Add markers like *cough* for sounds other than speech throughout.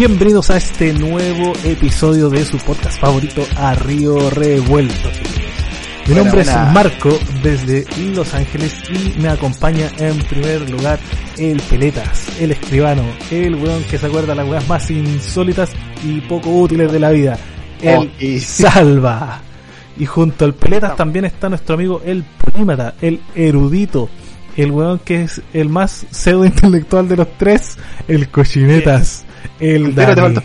Bienvenidos a este nuevo episodio de su podcast favorito a Río Revuelto. Mi nombre es Marco desde Los Ángeles y me acompaña en primer lugar el Peletas, el escribano, el weón que se acuerda de las weas más insólitas y poco útiles de la vida, el oh, Salva. Y junto al Peletas también está nuestro amigo el Polímata, el erudito, el weón que es el más pseudo intelectual de los tres, el Cochinetas, el Dani.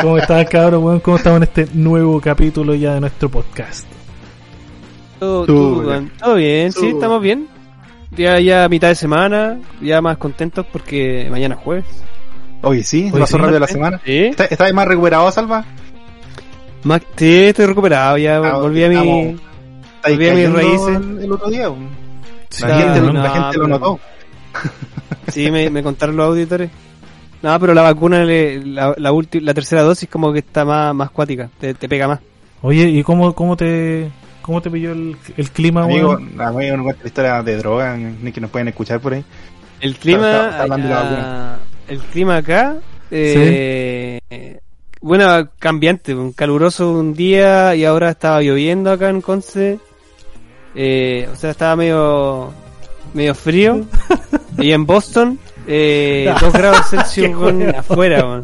¿Cómo estás cabrón? ¿Cómo estamos en este nuevo capítulo ya de nuestro podcast? Todo, bien, sí, estamos bien. Ya, ya mitad de semana, ya más contentos porque mañana es jueves. Oye, sí, Hoy pasó rápido la semana. ¿Sí? ¿Estás más recuperado, Salva? Más, sí, estoy recuperado, ya ah, volví a mi... Volví a mis raíces. El, otro día, la, gente, la gente lo notó. Sí, me, me contaron los auditores. No, pero la vacuna, la, la, la tercera dosis como que está más, más cuática, te, te pega más. Oye, ¿y cómo, cómo te cómo te pilló el, el clima, Amigo, a mí no cuenta historia de droga, ni que nos pueden escuchar por ahí. El clima, el clima acá, eh, bueno, cambiante, un caluroso un día y ahora estaba lloviendo acá en Conce. Eh, o sea, estaba medio medio frío. *laughs* y en Boston, eh, *laughs* 2 grados Celsius *laughs* afuera,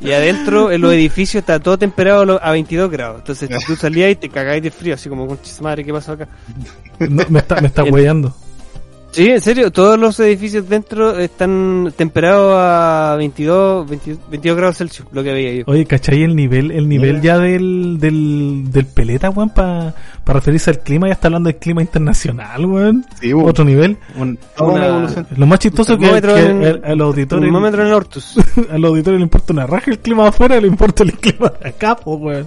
Y adentro, en los edificios, está todo temperado a 22 grados. Entonces tú salías y te cagáis de frío, así como, con madre, ¿qué pasó acá? me está, me está *laughs* huellando. Sí, en serio, todos los edificios dentro están temperados a 22, 22, grados Celsius, lo que había yo. Oye, ¿cachai el nivel, el nivel ya del, del, del peleta, weón, para referirse al clima? Ya está hablando del clima internacional, weón. Sí, Otro nivel. una, evolución. Lo más chistoso que, que en, a los auditores... Un en el Hortus. *laughs* a los auditores le importa una raja el clima de afuera, le importa el clima de acá, weón.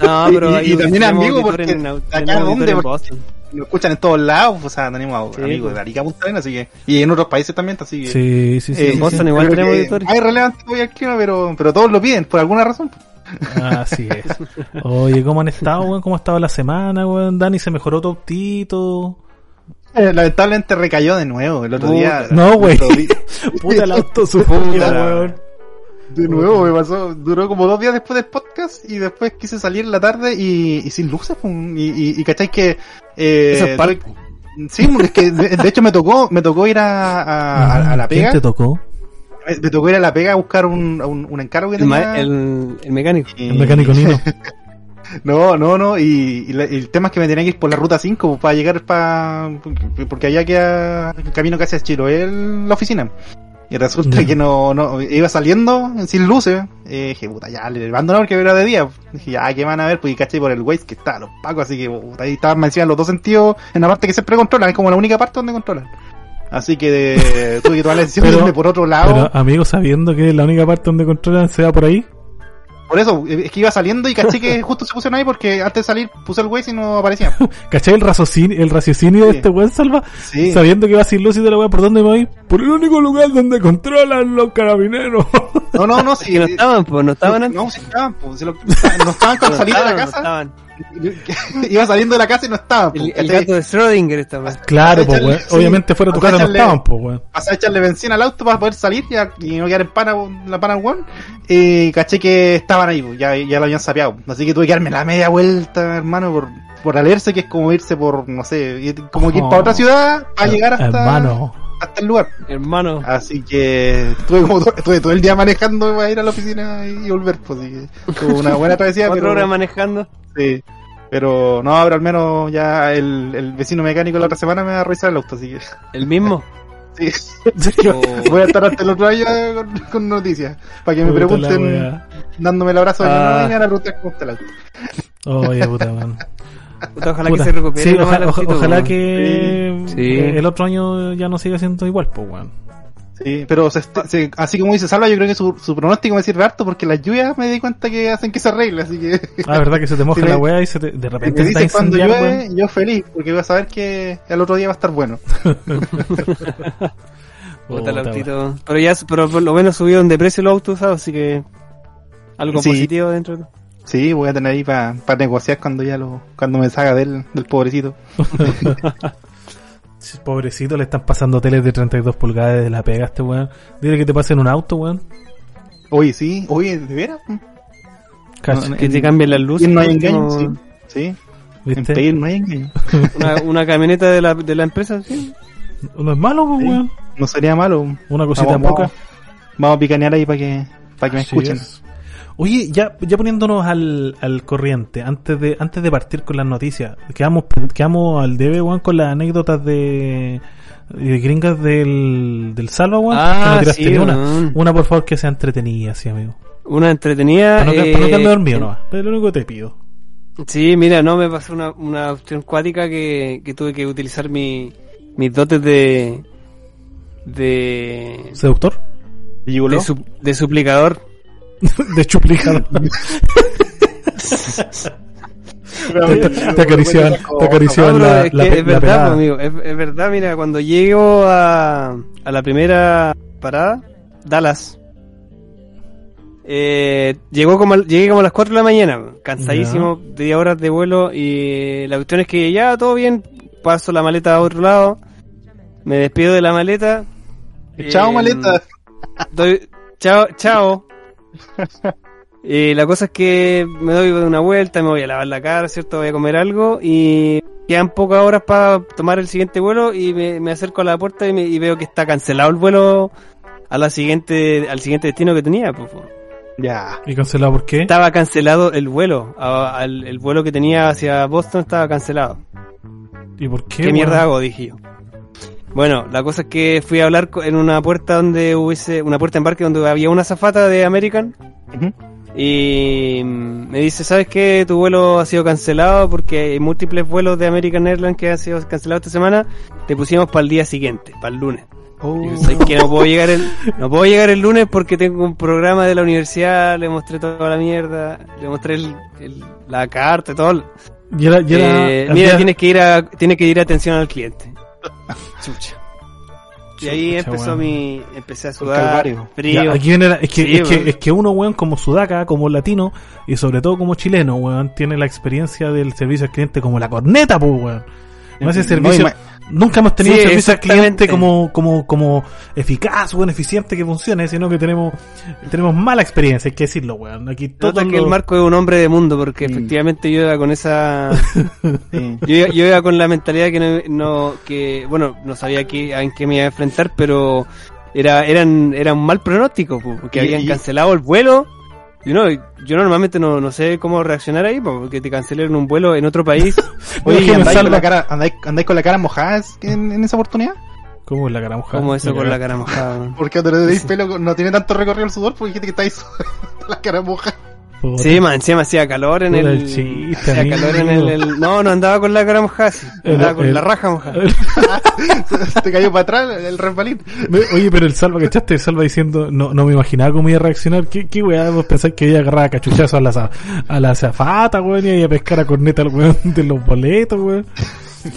No, pero y, y, también amigo, porque en, acá dónde, lo escuchan en todos lados, o sea, tenemos amigos pues. de Arica Punta así que, y en otros países también, así que. Sí, sí, sí. Eh, Boston igual tenemos auditores. Hay relevante hoy el clima, pero, pero todos lo piden, por alguna razón. Así es. Oye, ¿cómo han estado, weón? ¿Cómo ha estado la semana, weón? Dani, ¿se mejoró tu autito? Eh, lamentablemente recayó de nuevo el otro día. No, güey. *laughs* Puta el auto su weón. De nuevo me pasó, duró como dos días después del podcast y después quise salir en la tarde y, sin luces, y, y, y cacháis que... Eh, sí, es que de, hecho me tocó, me tocó ir a, a, la pega. ¿Quién te tocó? Me, tocó ir a la pega a buscar un, un, un encargo que el, tenía. El, el mecánico. el mecánico Nino. *laughs* No, no, no, y, el tema es que me tenía que ir por la ruta 5 para llegar para... porque allá queda el camino casi a Chiloé, la oficina. Y resulta que no, no, iba saliendo sin luces. Eh, dije, puta, ya, le abandoné porque era de día. Dije, ya, ¿qué van a ver? Pues y caché por el Waze que está, los pacos, así que puta, ahí estaban encima los dos sentidos en la parte que siempre controlan, es como la única parte donde controlan. Así que tuve que tomar la decisión de por otro lado. Pero, amigo, sabiendo que la única parte donde controlan se va por ahí. Por eso, es que iba saliendo y caché que *laughs* justo se pusieron ahí porque antes de salir puse el Waze y no aparecía. *laughs* ¿Caché el raciocinio, el raciocinio de este weón salva? Sí. Sabiendo que iba sin luz y de la weá, ¿por dónde me voy? Por el único lugar donde controlan los carabineros. No, no, no, sí. no estaban, pues, no estaban No, sí estaban, pues, no estaban con salir de la casa. *laughs* Iba saliendo de la casa y no estaban. El, el gato de Schrödinger estaba. Claro, pues, weón. Obviamente fuera de tu casa no estaban, pues, weón. Vas a echarle benzina al auto para poder salir y, no quedar en pana, la pana weón. Y caché que estaban ahí, pues, ya, ya lo habían sapeado. Así que tuve que darme la media vuelta, hermano, por, por alerse, que es como irse por, no sé, como que ir para otra ciudad para llegar hasta. Hermano hasta el lugar. Hermano. Así que estuve, como estuve todo el día manejando para ir a la oficina y volver, pues así que una buena travesía. ¿Cuatro pero, horas manejando? Sí. Pero no, pero al menos ya el, el vecino mecánico la otra semana me va a revisar el auto, así que. ¿El mismo? *laughs* Sí. *laughs* Voy a estar hasta el otro año con, noticias. Para que me pregunten, dándome el abrazo de ah. y a cómo está el auto. Oye, puta, man. *laughs* ojalá que se recupere. Sí, ojalá, que el otro año ya no siga siendo igual, pues, weón. Sí, pero así como dice Salva, yo creo que su, su pronóstico me sirve harto porque las lluvias me di cuenta que hacen que se arregle, así que... Ah, verdad que se te *laughs* moja la weá y se te, de repente me cuando llueve, yo feliz, porque voy a saber que el otro día va a estar bueno. *laughs* *laughs* Puta el autito. Pero ya, pero por lo menos subieron de precio los autos usados, así que algo positivo dentro de Sí, voy a tener ahí para negociar cuando ya lo, cuando me salga del, del pobrecito. *laughs* Pobrecito, le están pasando teles de 32 pulgadas de la pega este weón. Dile que te pasen un auto, weón. Oye, sí, oye, ¿de veras? No, que te cambien las luces. No hay engaño, sí. sí. ¿Viste? En no hay engaño. Una, una camioneta de la, de la empresa, sí. No es malo, pues, Sí. weón. No sería malo. Una cosita Vamos, poca. Vamos, vamos a picanear ahí para que, para que me escuchen. es. Oye, ya, ya poniéndonos al, al corriente, antes de, antes de partir con las noticias, quedamos, quedamos al debe, weón, con las anécdotas de, de gringas del, del Salva, weón. Ah, que no tiraste sí, una. Una, por favor, que sea entretenida, sí, amigo. Una entretenida. Para no, eh, para no quedarme dormido, no. Es lo único que te pido. Sí, mira, no, me pasó una, una opción cuática que, que tuve que utilizar mi, mis dotes de. de. ¿Seductor? ¿Gigoló? de, su- de suplicador. *laughs* de chuplicado. te, te acariciaban, te acariciaban No, la, es, la, que pe- es la verdad, pues, amigo, es, es verdad, mira, cuando llego a, a la primera parada, Dallas, eh, llegó como, llegué como a las 4 de la mañana, cansadísimo, de 10 horas de vuelo, y la cuestión es que ya, todo bien, paso la maleta a otro lado, me despido de la maleta. Chao, eh, maleta. doy- chao, chao. Y *laughs* la cosa es que me doy una vuelta, me voy a lavar la cara, ¿cierto? Voy a comer algo y quedan pocas horas para tomar el siguiente vuelo y me, me acerco a la puerta y, me- y veo que está cancelado el vuelo a la siguiente, al siguiente destino que tenía. pues. Ya. ¿Y cancelado por qué? Estaba cancelado el vuelo, a- al- el vuelo que tenía hacia Boston estaba cancelado. ¿Y por qué? ¿Qué, mierda hago? Dije yo. Bueno, la cosa es que fui a hablar en una puerta donde hubiese, una puerta de embarque donde había una zafata de American y me dice, ¿sabes qué? Tu vuelo ha sido cancelado porque hay múltiples vuelos de American Airlines que han sido cancelados esta semana. Te pusimos para el día siguiente, para el lunes. Oh. Y yo, "¿Sabes qué? no puedo llegar el, *laughs* no puedo llegar el lunes porque tengo un programa de la universidad, le mostré toda la mierda, le mostré el- el- la carta y todo. Y era, y era- Eh, mira, día- tienes que ir a, tienes que ir a atención al cliente. Chucha. Y ahí Chucha, empezó weón. mi, empecé a sudar, frío. Ya, aquí viene la- es, que, Sí, es, que, weón. es que uno, weón, como sudaca, como latino, y sobre todo como chileno, weón, tiene la experiencia del servicio al cliente como la corneta, pues, weón. No ese servicio, nunca hemos tenido Sí, un servicio al cliente exactamente. como, como, como eficaz, weón, eficiente que funcione, sino que tenemos, tenemos mala experiencia, hay que decirlo, weón. Aquí todo Nota que el Marco es un hombre de mundo porque Mm. efectivamente yo iba con esa *laughs* sí. yo, iba- yo iba con la mentalidad que no, no- que bueno no sabía qué, en qué me iba a enfrentar pero era eran era un mal pronóstico po, porque Y- habían y- cancelado el vuelo y no yo normalmente no, no sé cómo reaccionar ahí po, porque te cancelaron un vuelo en otro país *laughs* Oye, Oye, ¿y andáis, con la cara, andáis, andáis con la cara mojada en, en esa oportunidad? ¿Cómo es la cara mojada? como eso con la cara mojada. Porque te deis pelo, no tiene tanto recorrido el sudor porque dijiste que estáis *laughs* con la cara mojada. Sí man encima hacía calor en el, el chiste, hacía amigo. calor en el, el- no no andaba con la cara mojada sí, El- andaba con el- la raja mojada *laughs* te cayó para atrás el resbalín. Oye, pero el Salva, ¿cachaste? El Salva diciendo, no, no me imaginaba cómo iba a reaccionar. ¿Qué, qué weá? Vos pensás que iba a agarrar a cachuchazo a la, a la zafata, weón, y iba a pescar a corneta al weón *laughs* de los boletos, weón.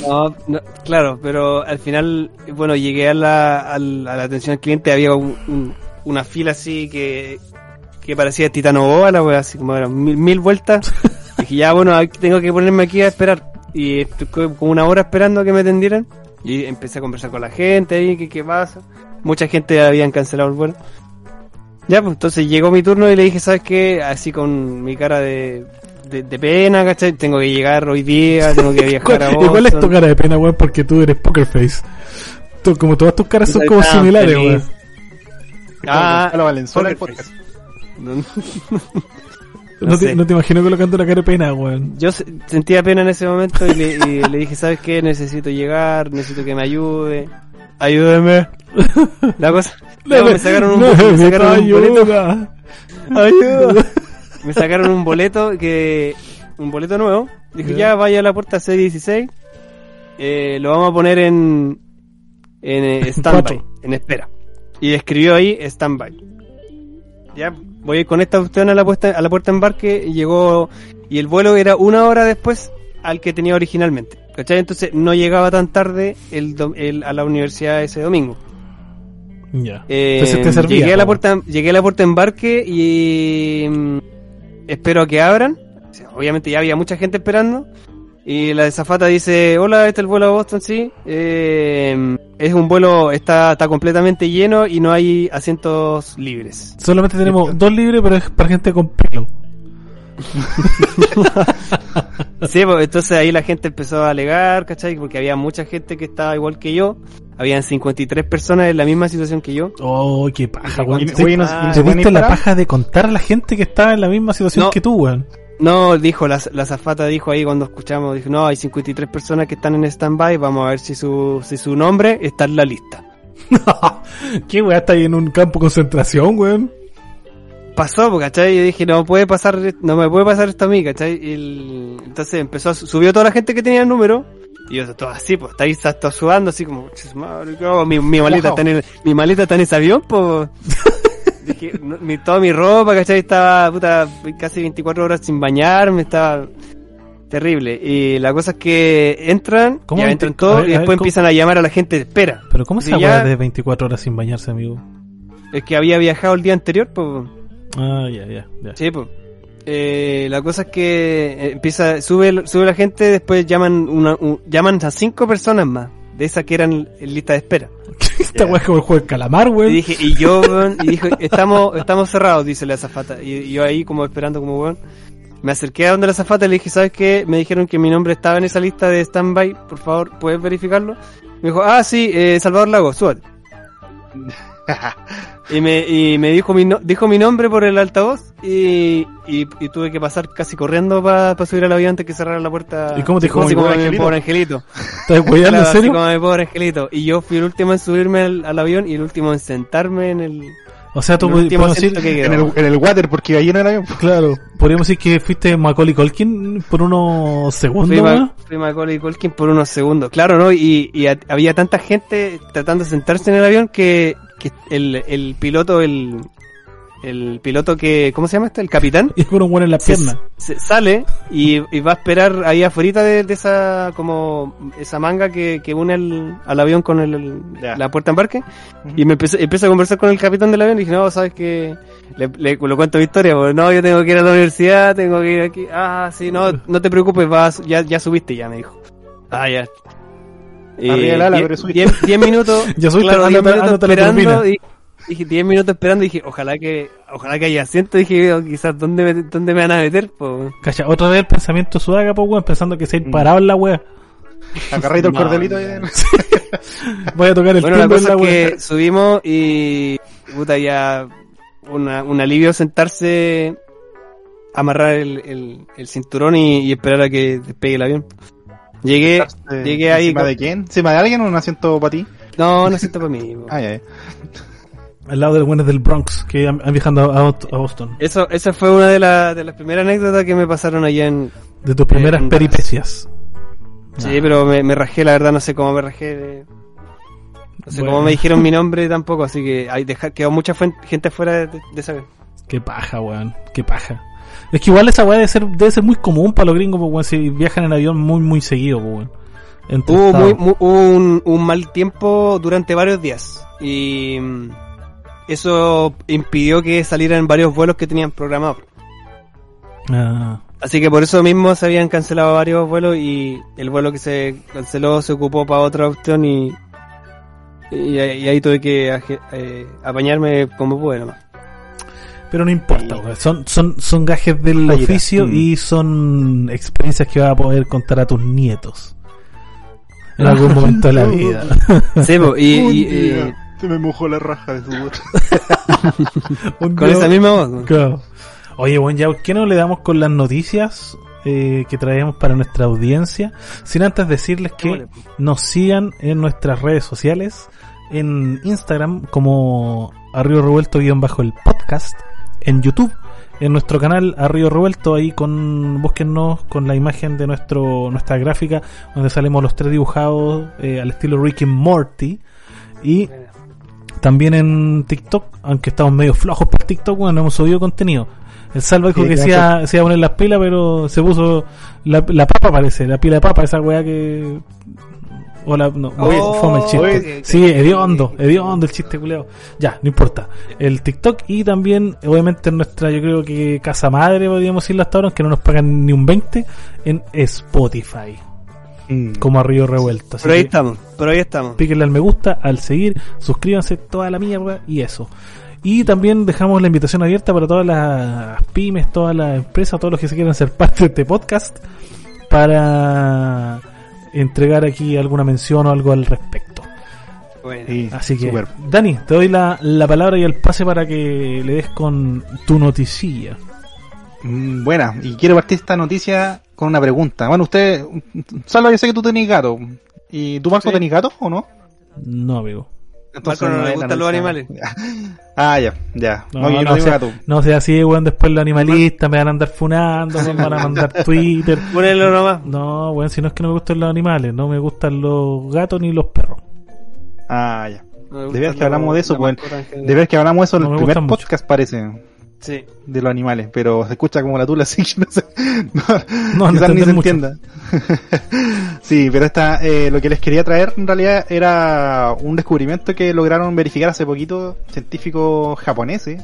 No, no, claro, pero al final, bueno, llegué a la, al- a la atención al cliente, había un- un- una fila así que, que parecía Titano Boa, la wea, así como eran mil, mil vueltas. *laughs* Dije, ya, bueno, tengo que ponerme aquí a esperar. Y estuve como una hora esperando a que me atendieran. Y empecé a conversar con la gente ahí, que qué pasa. Mucha gente habían cancelado el vuelo. Ya, pues entonces llegó mi turno y le dije, ¿sabes qué? Así con mi cara de, de, de pena, ¿cachai? Tengo que llegar hoy día, tengo que viajar a ¿Y cuál es tu Boston. cara de pena, weón? Porque tú eres poker face. Tú- como todas tus caras son como similares, weón. Ah, Gonzalo Valenzuela del Poker podcast. No, No, no te, sé. no te imagino colocando la cara de pena, weón. Yo se- sentía pena en ese momento y le, y le dije, ¿sabes qué? Necesito llegar, necesito que me ayude. Ayúdeme. La cosa... *laughs* Luego me sacaron un, me sacaron un boleto. ayuda. Me sacaron un boleto que... Un boleto nuevo. Dije, Ya. ya, vaya a la puerta C16. Eh, lo vamos a poner en... En eh, *laughs* stand-by. En espera. Y escribió ahí stand-by. Ya, voy a ir con esta opción a la, puesta, a la puerta de embarque y llegó... Y el vuelo era una hora después al que tenía originalmente. ¿Cachai? Entonces no llegaba tan tarde el, a la universidad ese domingo. Ya. Eh, Entonces te servía, llegué a la puerta, llegué a la puerta de embarque y mm, espero a que abran. Obviamente ya había mucha gente esperando. Y la zafata dice, hola, este es el vuelo a Boston, sí. Eh, es un vuelo, está, está completamente lleno y no hay asientos libres. Solamente tenemos dos libres, pero es para gente con pelo. *laughs* sí, pues, entonces ahí la gente empezó a alegar, ¿cachai? Porque había mucha gente que estaba igual que yo. Habían 53 personas en la misma situación que yo. Oh, qué paja, weón. ¿Te, no, la paja de contar a la gente que estaba en la misma situación que tú, weón? No, dijo, la, la zafata dijo ahí cuando escuchamos, dijo, no, hay 53 personas que están en stand-by, vamos a ver si su, si su nombre está en la lista. *laughs* ¿Qué weón? Está ahí en un campo de concentración, weón pasó, ¿cachai? Yo dije, no puede pasar, no me puede pasar esto a mí, ¿cachai? Y entonces empezó, a, subió toda la gente que tenía el número, y yo todo así, pues, está ahí, está sudando, así como, mi, mi maleta *laughs* está en mi maleta está en ese avión, pues. *laughs* dije, mi, toda mi ropa, ¿cachai? Estaba, puta, casi 24 horas sin bañarme, estaba terrible. Y la cosa es que entran, ¿Cómo ya entran todos, y después empiezan a llamar a la gente de espera. Pero ¿cómo se llama de 24 horas sin bañarse, amigo? Es que había viajado el día anterior, pues. Ah, ya, ya, ya. Sí, pues. Eh, la cosa es que eh, empieza, sube, sube la gente, después llaman una, llaman a cinco personas más, de esas que eran en lista de espera. *laughs* Esta weá es como el juego de calamar, weón. Y dije, y yo, y dijo, estamos, estamos cerrados, dice la azafata. Y, yo ahí como esperando como weón. Me acerqué a donde la azafata y le dije, ¿sabes qué? Me dijeron que mi nombre estaba en esa lista de standby, por favor, ¿puedes verificarlo? Me dijo, ah, sí, eh, Salvador Lago, súbate. *laughs* y me, y me dijo mi, dijo mi nombre por el altavoz y, y, tuve que pasar casi corriendo para subir al avión antes que cerrar la puerta. ¿Y cómo te dijo? Como mi pobre angelito. *laughs* ¿Estás cuidando en serio? Como mi pobre angelito. Y yo fui el último en subirme al, avión y el último en sentarme en el... O sea, tú podemos decir en el, en el water porque iba lleno el avión. Claro, podríamos decir que fuiste Macaulay Culkin por unos segundos. Fui, fui Macaulay Culkin por unos segundos, claro, ¿no? Y, y había tanta gente tratando de sentarse en el avión que que el, el piloto, el, el piloto que, ¿cómo se llama este? El capitán. Y con un bueno en la pierna. Se, sale y, va a esperar ahí afuera de, esa, como, esa manga que, que une al avión con el, la puerta embarque. Y me empecé, empecé a conversar con el capitán del avión y dije, no, sabes que, le, le, cuento mi historia, porque no, yo tengo que ir a la universidad, tengo que ir aquí. Ah, sí, no, *laughs* no te preocupes, vas, ya, ya subiste ya, me dijo. Ah, ya. Arriba la pero 10 minutos. ya subiste, claro, 10 minutos esperando. Y, dije 10 minutos esperando y dije, ojalá que, ojalá que haya asiento. Dije, oh, quizás, ¿dónde me, dónde me van a meter? Po? Cacha, otra vez el pensamiento sudaga, pues, weón, pensando que se ha mm. parado en la wea. Agarradito el cordelito. *laughs* Voy a tocar el bueno, la cosa es que subimos y, puta, ya, una, un alivio sentarse, amarrar el, el, el cinturón y, y esperar a que despegue el avión. Llegué, llegué ahí. ¿Encima de quién? ¿Encima de alguien o un asiento para ti? No, un asiento para mí. *laughs* ah, ya, Al lado de los buenos del Bronx que han, viajado a, Boston. Eso, esa fue una de, de las primeras anécdotas que me pasaron allá en. De tus primeras peripecias. Sí, pero me, me, rajé, la verdad, no sé cómo me rajé. No sé cómo me dijeron mi *laughs* nombre tampoco, así que hay quedó mucha gente fuera de, de, esa Qué paja, weón, qué paja. Es que igual esa weá debe ser, debe ser muy común para los gringos, pues, si viajan en avión muy, muy seguido, pues, Hubo, muy, un, un, mal tiempo durante varios días. Y mm, eso impidió que salieran varios vuelos que tenían programados. Ah. Así que por eso mismo se habían cancelado varios vuelos y el vuelo que se canceló se ocupó para otra opción y, y, ahí tuve que eh, apañarme como pude nomás. Pero no importa, son, son, son gajes del oficio mm. y son experiencias que vas a poder contar a tus nietos. En algún *laughs* momento de la vida. Sí, y, *laughs* se me mojó la raja de su voz. *laughs* con esa misma voz. Oye, bueno, ya, ¿qué no le damos con las noticias eh, que traemos para nuestra audiencia? Sin antes decirles que nos sigan en nuestras redes sociales, en Instagram como Arriba Revuelto guion bajo el podcast, en YouTube, en nuestro canal Arriba Revuelto, ahí con, búsquennos con la imagen de nuestro, nuestra gráfica, donde salimos los tres dibujados eh, al estilo Rick and Morty. Y también en TikTok, aunque estamos medio flojos por TikTok, bueno, hemos subido contenido. El Salva dijo que se iba, a poner las pilas, pero se puso la, la papa, parece, la pila de papa, esa weá que Hola, no, oh, fome el chiste. sí, hediondo, hediondo el chiste culeado. Ya, no importa. El TikTok y también, obviamente, en nuestra, yo creo que casa madre, podríamos decirlo hasta ahora, que no nos pagan ni un 20, en Spotify. Mm. Como a Río Revuelto. pero ahí estamos, pero ahí estamos. Píquenle al me gusta, al seguir, suscríbanse toda la mierda y eso. Y también dejamos la invitación abierta para todas las pymes, todas las empresas, todos los que se quieran ser parte de este podcast, para entregar aquí alguna mención o algo al respecto. Así que, Dani, te doy la, la palabra y el pase para que le des con tu noticilla. Mm, buena, y quiero partir esta noticia con una pregunta. Bueno, usted, Salva, yo sé que tú tenés gato. ¿Y tú, Marco, tenés gato o no? No, amigo. *laughs* Marco no, le gustan los animales. ah, ya, ya. No, no, no, sea, no sea así, weón. Después los animalistas me van a andar funando, me van a mandar *laughs* Twitter. Ponelo nomás. No, weón, si no es que no me gustan los animales, no me gustan los gatos ni los perros. Ah, ya. De ver que hablamos de eso, weón. De ver que hablamos de eso en el primer podcast, parece. Sí. De los animales, pero se escucha como la tula, *laughs* así que no sé. No, no, ni se entienda. *laughs* sí, pero esta, eh, lo que les quería traer en realidad era un descubrimiento que lograron verificar hace poquito científicos japoneses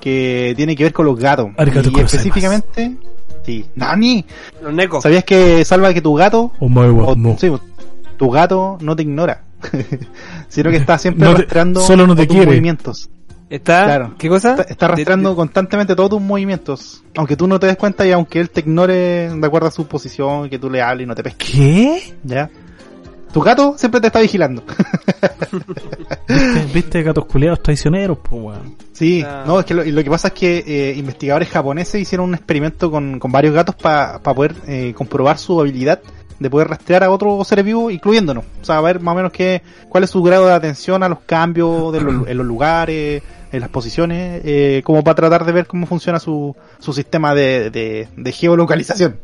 que tiene que ver con los gatos. y específicamente, sí, Nani. Los necos. ¿Sabías que salva que tu gato, o, sí, tu gato no te ignora, *laughs* sino que está siempre no solo no te quiere. movimientos. Está, ¿qué cosa? Está, arrastrando constantemente todos tus movimientos. Aunque tú no te des cuenta y aunque él te ignore de acuerdo a su posición, que tú le hables y no te pesques. ¿Qué? ¿Ya? Tu gato siempre te está vigilando. ¿Viste, ¿Viste gatos culeados traicioneros? Pues, Sí, ah. no, es que lo, que pasa es que eh, investigadores japoneses hicieron un experimento con, con varios gatos para poder eh, comprobar su habilidad de poder rastrear a otros seres vivos, incluyéndonos. O sea, a ver más o menos qué, cuál es su grado de atención a los cambios de en los lugares, en las posiciones, eh, como para tratar de ver cómo funciona su, su sistema de, de, geolocalización.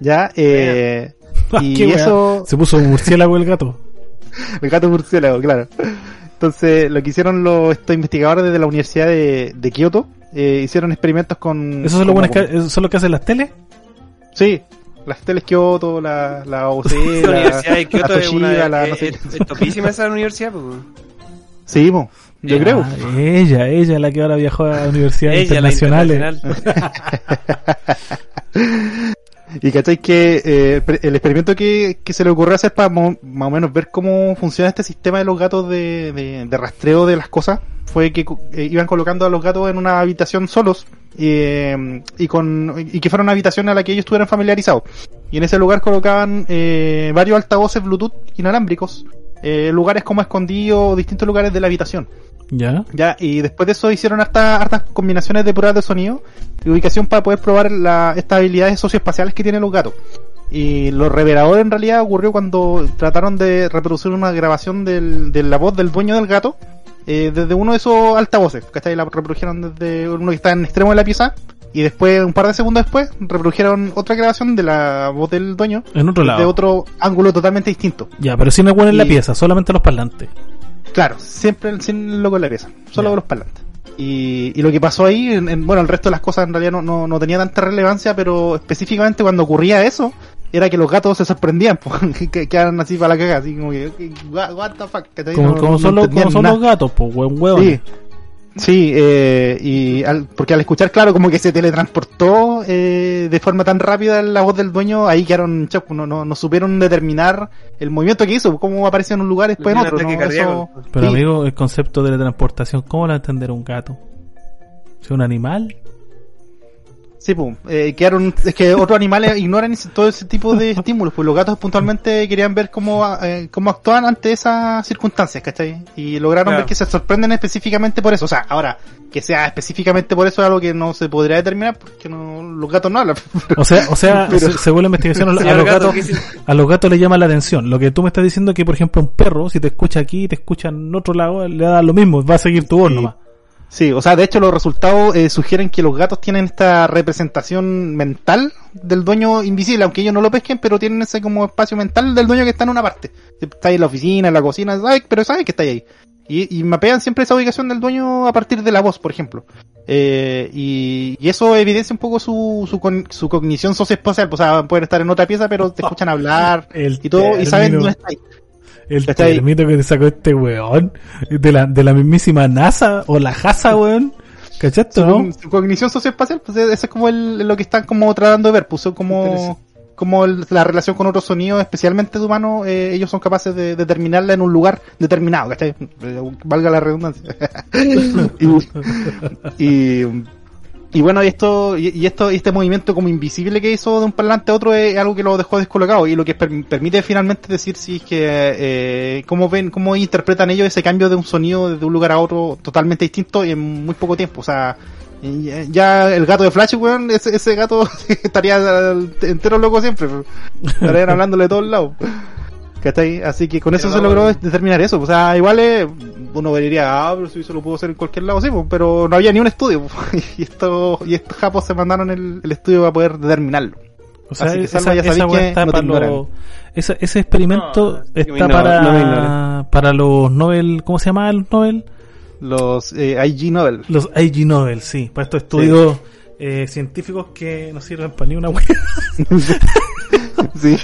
Ya, eh, *laughs* y eso... Se puso murciélago el gato. *laughs* el gato murciélago, claro. Entonces, lo que hicieron los, estos investigadores de la Universidad de, de Kioto, eh, hicieron experimentos con... ¿Eso es, lo bueno que, ¿Eso es lo que hacen las teles? Sí, las teles Kioto, la, la *laughs* OC, la, Universidad de Kioto es, una, la, no sé. es, topísima esa universidad, pues. Sí, yo creo. Ella, ella la que ahora viajó a universidades internacionales. *laughs* y cacháis que eh, el experimento que, que, se le ocurrió hacer para más o menos ver cómo funciona este sistema de los gatos de, de, rastreo de las cosas fue que eh, iban colocando a los gatos en una habitación solos eh, y con y que fuera una habitación a la que ellos estuvieran familiarizados y en ese lugar colocaban eh, varios altavoces Bluetooth inalámbricos eh, lugares como escondidos distintos lugares de la habitación ya. Ya, y después de eso hicieron hartas, hartas combinaciones de pruebas de sonido y ubicación para poder probar la, estas habilidades socioespaciales que tienen los gatos. Y lo revelador en realidad ocurrió cuando trataron de reproducir una grabación del, de la voz del dueño del gato eh, desde uno de esos altavoces, ¿cachai? La reprodujeron desde uno que está en extremo de la pieza y después, un par de segundos después, reprodujeron otra grabación de la voz del dueño. En otro lado. De otro ángulo totalmente distinto. Ya, pero sin el en la pieza, solamente los parlantes. Claro, siempre sin el loco en la pieza, solo los parlantes. Y, y, lo que pasó ahí, en, bueno, el resto de las cosas en realidad no, no, no, tenía tanta relevancia, pero específicamente cuando ocurría eso, era que los gatos se sorprendían, *laughs* que quedaron así para la cagada, así como que, what the fuck, como, son, los, como son los gatos, pues, hueón, hueón. Sí, Sí, eh, y al, porque al escuchar, claro, como que se teletransportó eh, de forma tan rápida la voz del dueño, ahí quedaron choc, no, no, no supieron determinar el movimiento que hizo, cómo apareció en un lugar y después en otro. Pero amigo, el concepto de teletransportación, ¿cómo lo va a entender un gato? ¿Es un animal? Sí, pues, eh, quedaron, es que otros animales ignoran todo ese tipo de estímulos, pues los gatos puntualmente querían ver cómo, eh, cómo actuaban ante esas circunstancias, ¿cachai? Y lograron ver que se sorprenden específicamente por eso, o sea, ahora, que sea específicamente por eso es algo que no se podría determinar porque no, los gatos no hablan. O sea, o sea, *laughs* según la investigación, *laughs* a, los gatos, a los gatos les llama la atención. Lo que tú me estás diciendo es que, por ejemplo, un perro, si te escucha aquí y te escucha en otro lado, le da lo mismo, va a seguir tu voz nomás. Sí, o sea, de hecho los resultados eh, sugieren que los gatos tienen esta representación mental del dueño invisible, aunque ellos no lo pesquen, pero tienen ese como espacio mental del dueño que está en una parte. Está ahí en la oficina, en la cocina, ¿sabes? pero sabes que está ahí. Y, y, mapean siempre esa ubicación del dueño a partir de la voz, por ejemplo. Eh, y, y, eso evidencia un poco su, su, con, su cognición socioespacial. O sea, pueden estar en otra pieza, pero te escuchan hablar y todo, y saben dónde está El termito que te sacó este weón de la, de la mismísima NASA o la JASA, weón. ¿Cachaste, no? Su cognición socioespacial, pues eso es como el, lo que están como tratando de ver, pues como como la relación con otros sonidos, especialmente de humanos, eh, ellos son capaces de determinarla en un lugar determinado, ¿cachai? Valga la redundancia. *laughs* y, y, bueno, esto, y, esto, este movimiento como invisible que hizo de un parlante a otro es algo que lo dejó descolocado y lo que permite finalmente decir si es que, eh, cómo ven, cómo interpretan ellos ese cambio de un sonido de un lugar a otro totalmente distinto y en muy poco tiempo. O sea, ya el gato de Flash, weón, ese, ese gato *laughs* estaría entero loco siempre. Estarían *laughs* hablándole de todos lados. ¿Cachai? Así que con eso se logró determinar eso. O sea, igual uno vería, ah, pero si eso lo puedo hacer en cualquier lado, sí, pero no había ni un estudio. *laughs* y esto, y estos japos se mandaron el, el estudio para poder determinarlo. O sea, Así que esa, ya esa que está para lo, ese, ese experimento está para, para los Nobel, ¿cómo se llama el Nobel? Los eh, IG Nobel. Los IG Nobel, sí. Para estos estudios eh, científicos que no sirven para ni una wea. *laughs* *laughs* sí.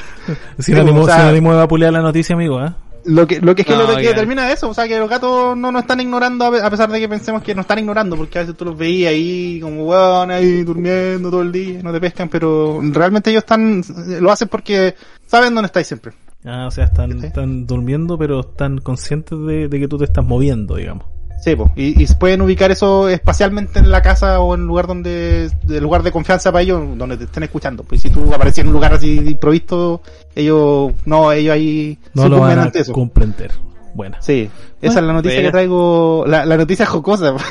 Sin, ánimo, o sea, sin de vapulear la noticia, amigo, ¿eh? Lo que, lo que es que lo que determina eso, o sea, que los gatos no nos están ignorando a pesar de que pensemos que nos están ignorando, porque a veces tú los veías ahí como weón ahí durmiendo todo el día, no te pescan, pero realmente ellos están, lo hacen porque saben dónde estáis siempre. Ah, o sea, están, están durmiendo, pero están conscientes de, de que tú te estás moviendo, digamos. Sí, y, y, pueden ubicar eso espacialmente en la casa o en lugar donde, el lugar de confianza para ellos, donde te estén escuchando. Pues si tú apareces en un lugar así improvisto, ellos, no, ellos ahí no lo van a comprender. Buena. Sí, esa es la noticia que traigo, la, la noticia jocosa. *laughs*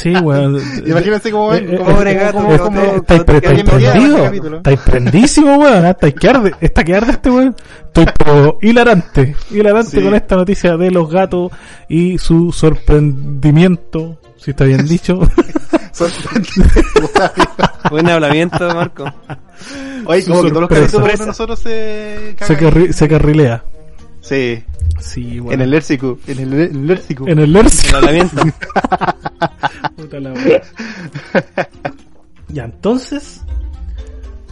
Sí, weón. Imagínense cómo ven, eh, cómo bregar, cómo, cómo, Estáis prendido, estáis prendísimo, weón. Estáis que arde, está que arde este weón. Estoy pero hilarante, hilarante con esta noticia de los gatos y su sorprendimiento, si está bien dicho. *laughs* Buen hablamiento, Marco. Oye, como que todos los de nosotros se... Se, se carrilea. Sí. Sí, bueno. En el lércico. En el, el lércico. En el lércico. *laughs* Puta la ya, entonces.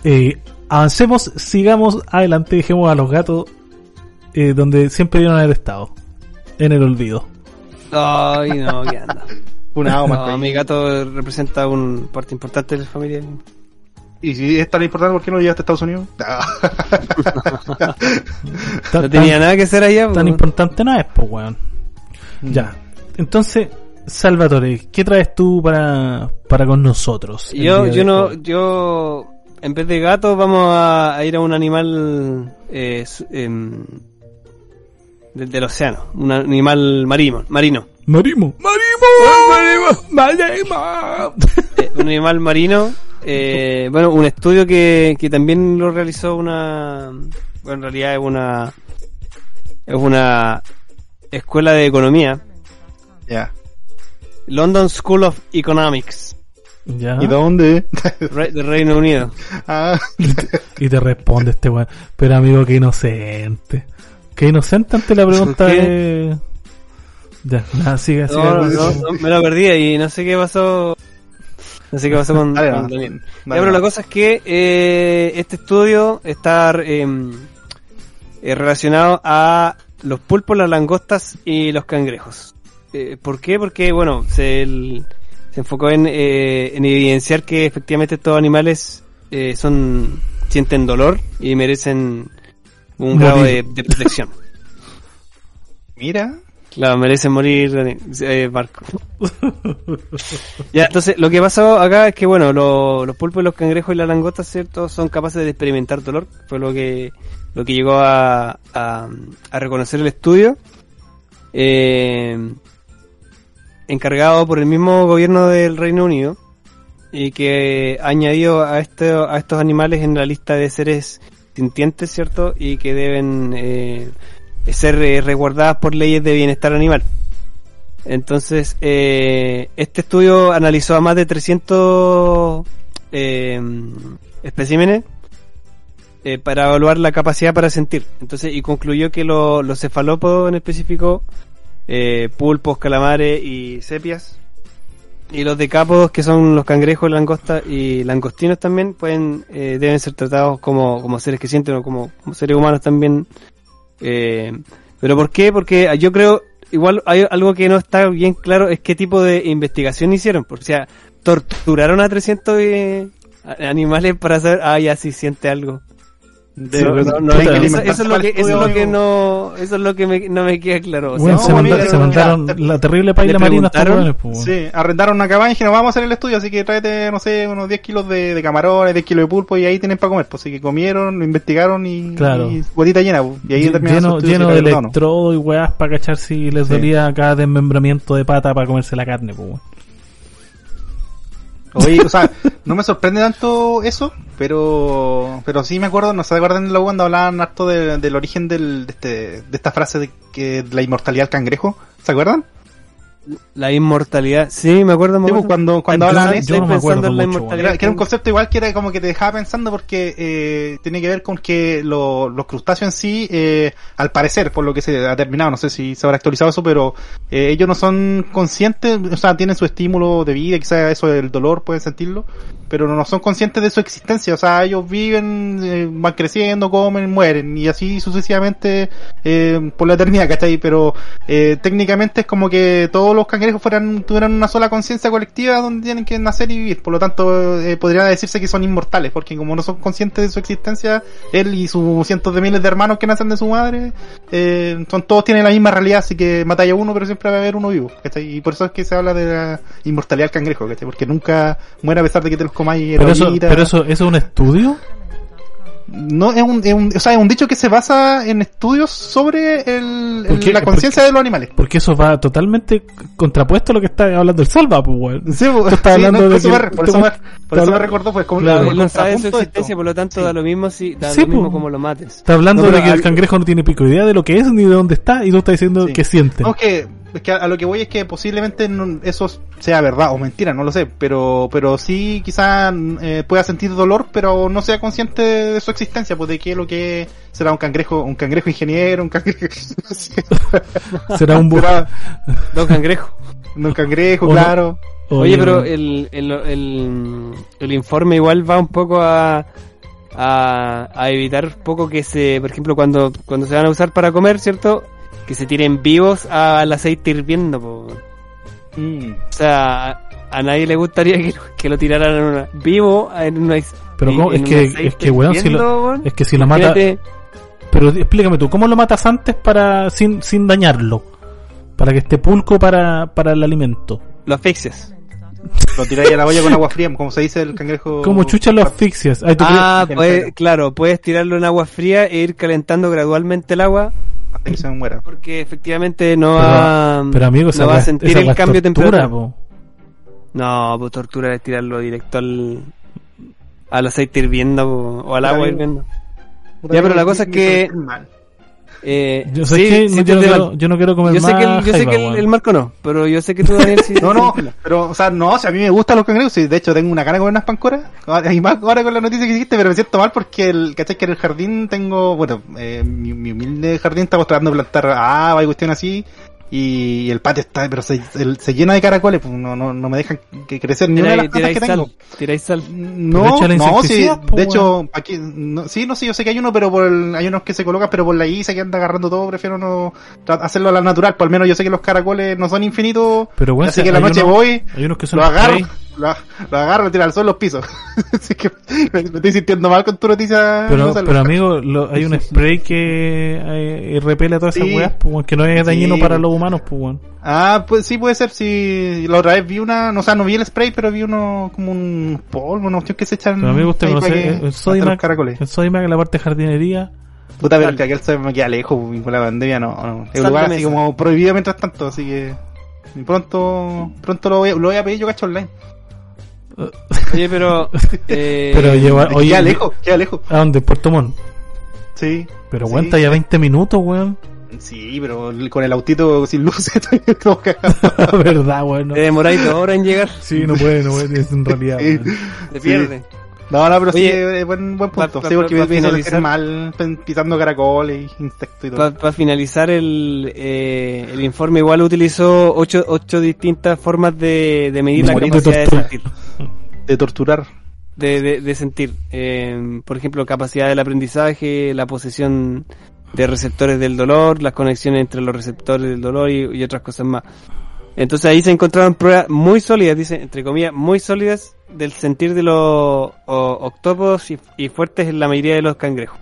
Eh, avancemos, sigamos adelante, dejemos a los gatos eh, donde siempre dieron haber estado. En el olvido. Ay, no, ¿qué anda? Una no, mi gato representa un parte importante de la familia. Y si es tan importante, ¿por qué no llegaste a Estados Unidos? no *laughs* tenía nada que hacer allá. Tan importante no es, pues, weón. Mm. Ya. Entonces, Salvatore, ¿qué traes tú para, para con nosotros? Yo, yo no, yo, en vez de gato, vamos a, ir a un animal eh, em, del, océano, un animal marino. Marino. Marimo. Marimo. Marimo. Eh, un animal marino eh, bueno, un estudio que, que también lo realizó una, bueno, en realidad es una, es una escuela de economía. Ya. London School of Economics. Ya. ¿Y dónde? de Reino Unido. Ah. y, te, responde este weón. Pero amigo, qué inocente. Qué inocente ante la pregunta de... Ya, nada, sigue, sigue. me lo perdí y no sé qué pasó no sé qué pasó con, Daniel. pero la cosa es que eh, este estudio está em, eh, relacionado a los pulpos, las langostas y los cangrejos. Eh, ¿Por qué? Porque, bueno, se, se enfocó en, eh, en evidenciar que efectivamente estos animales eh, son sienten dolor y merecen un grado de, de protección. *laughs* Mira, Claro, merece morir eh, Marco. *laughs* ya, entonces, lo que pasó acá es que, bueno, los pulpos, los cangrejos y las langostas, ¿cierto? Son capaces de experimentar dolor. Fue lo que, lo que llegó a, a, reconocer el estudio. Eh, encargado por el mismo gobierno del Reino Unido. Y que ha añadido a, este, a estos animales en la lista de seres sintientes, ¿cierto? Y que deben... Eh, ser eh, resguardadas por leyes de bienestar animal. Entonces, eh, este estudio analizó a más de 300 eh, especímenes eh, para evaluar la capacidad para sentir. Entonces, y concluyó que los cefalópodos en específico eh, pulpos, calamares y sepias. Y los decápodos, que son los cangrejos, langosta y langostinos también, pueden eh, deben ser tratados como, como seres que sienten o como, seres humanos también. Eh, ¿Pero por qué? Porque yo creo, igual hay algo que no está bien claro, es qué tipo de investigación hicieron. Porque, o sea, torturaron a 300 eh, animales para saber, ah, ya sí siente algo eso, es lo que, eso es lo que no, eso es lo que me, no me queda claro. se, mandaron la terrible paila marina hasta pues, Sí, arrendaron una cabaña y dijeron, vamos a hacer el estudio, así que tráete, no sé, unos 10 kilos de, de camarones, 10 kilos de pulpo y ahí tienen para comer. Pues así que comieron, lo investigaron y, claro. y botita llena, pues, y ahí lleno, lleno de electrodo y weas para cachar si les dolía cada desmembramiento de pata para comerse la carne, pues. Oye, o sea, no me sorprende tanto eso, pero pero sí me acuerdo, no se acuerdan de la cuando hablaban harto del origen del, de, este, de esta frase de que la inmortalidad del cangrejo, ¿se acuerdan? La inmortalidad, sí, me acuerdo. Pues, cuando cuando hablan eso, pensando en la inmortalidad. que era un concepto igual que era como que te dejaba pensando porque eh, tiene que ver con que los crustáceos en sí, eh, al parecer, por lo que se ha terminado, no sé si se habrá actualizado eso, pero eh, ellos no son conscientes, o sea, tienen su estímulo de vida, quizás eso del dolor, pueden sentirlo, pero no son conscientes de su existencia, o sea, ellos viven, eh, van creciendo, comen, mueren, y así sucesivamente eh, por la eternidad, ¿cachai? Pero eh, técnicamente es como que todos los cangrejos fueran, tuvieran una sola conciencia colectiva donde tienen que nacer y vivir, por lo tanto eh, podría decirse que son inmortales, porque como no son conscientes de su existencia, él y sus cientos de miles de hermanos que nacen de su madre, eh, son todos tienen la misma realidad, así que matáis a uno, pero siempre va a haber uno vivo, ¿cachai? Y por eso es que se habla de la inmortalidad del cangrejo, ¿cachai? Porque nunca muere a pesar de que te los pero eso, pero eso, ¿eso es un estudio? No, es un, es un, o sea, es un dicho que se basa en estudios sobre el, la conciencia de los animales. Porque eso va totalmente contrapuesto a lo que está hablando el Salva, pues, weón. Sí, pues, está hablando de por, eso me, por, eso me, por eso me recordó, pues, como claro, no sabe su existencia, por lo tanto da lo mismo si, da lo mismo como lo mates. Está hablando de que el cangrejo no tiene pico idea de lo que es ni de dónde está y tú estás diciendo que siente. Aunque, es que a, lo que voy es que posiblemente eso sea verdad o mentira, no lo sé, pero pero sí quizá eh, pueda sentir dolor, pero no sea consciente de su existencia, pues de qué lo que será un cangrejo, un cangrejo ingeniero, un cangrejo *laughs* *laughs* será un burro, dos cangrejos, un cangrejo, claro. Oye, pero el, el, el, el informe igual va un poco a, a, a evitar un poco que se, por ejemplo, cuando, cuando se van a usar para comer, ¿cierto? Que se tiren vivos al aceite hirviendo. Mm. O sea, a, nadie le gustaría que, lo tiraran en una, vivo en una Pero ¿cómo? es, que, es que, weón, si lo, es que si lo mata... Pero explícame tú, ¿cómo lo matas antes para sin, sin dañarlo? Para que esté pulco para, para el alimento. Lo asfixias. *laughs* Lo tiráis a la olla con agua fría, como se dice el cangrejo. Como chucha lo asfixias. ah, claro, puedes tirarlo en agua fría e ir calentando gradualmente el agua que se muera. Porque efectivamente no va, pero amigo, no va a sentir el cambio de temperatura. No, pues tortura es tirarlo directo al, al aceite hirviendo o al agua hirviendo. Ya, pero la cosa es que... Eh, yo sé que no, quiero, yo no quiero comer yo sé que el, yo sé que el, Marco no, pero yo sé que tú Daniel sí. *laughs* no, no, pero o sea, no, o sea, a mí me gustan los cangrejos, y de hecho tengo una cara con unas pancoras, y más ahora con la noticia que hiciste, pero me siento mal porque el, ¿cachai? Que en el jardín tengo, bueno, eh, mi, mi humilde jardín estamos tratando de plantar ah, y cuestión así, y el patio está, pero se, se llena de caracoles, pues no, no, no me dejan que crecer ni una de las plantas que tengo. Tiráis sal. No, no, sí, de hecho, aquí, no, sí, no sé, yo sé que hay uno, pero por hay unos que se colocan, pero por la isa que anda agarrando todo, prefiero no hacerlo a la natural, por lo menos yo sé que los caracoles no son infinitos, pero bueno, así que la noche voy, hay unos que son lo agarro, lo, lo agarro, lo tiro al sol los pisos. *laughs* Así que me, estoy sintiendo mal con tu noticia. Pero, pero amigo, lo, hay un spray que eh, repele a todas esas weas, pues, que no es dañino para los humanos, pues, bueno. Ah, pues sí puede ser, si la otra vez vi una, no, o sea, no vi el spray, pero vi uno como un polvo, una opción que se echan. Pero amigo, usted conoce el Sodimac, el Sodimac, la parte de jardinería. Puta, pero que aquel se me queda lejos, con la pandemia no, no. Es un lugar así como prohibido mientras tanto, así que pronto, pronto lo voy, lo voy a pedir yo cacho online. Oye, pero. *laughs* Eh, pero lleva. Oye, queda lejos, queda lejos. ¿A dónde? ¿Puerto Montt? Sí. Pero aguanta ya 20 minutos, weón. Sí, pero con el autito sin luz *laughs* estoy todo *laughs* Verdad, weón. Te demoráis dos horas en llegar. Sí, no puede, no puede, es en realidad. Se pierde. No, no, pero sí, eh, buen, buen punto. sí, porque me hizo mal pisando caracoles, insectos y todo. Para finalizar el, eh, el informe, igual utilizó ocho, ocho distintas formas de, de medir la capacidad de, sentir. De torturar. De, de, de sentir. Eh, por ejemplo, capacidad del aprendizaje, la posesión de receptores del dolor, las conexiones entre los receptores del dolor y, y otras cosas más. Entonces ahí se encontraron pruebas muy sólidas, dice, entre comillas, muy sólidas del sentir de los octópodos y, fuertes en la mayoría de los cangrejos.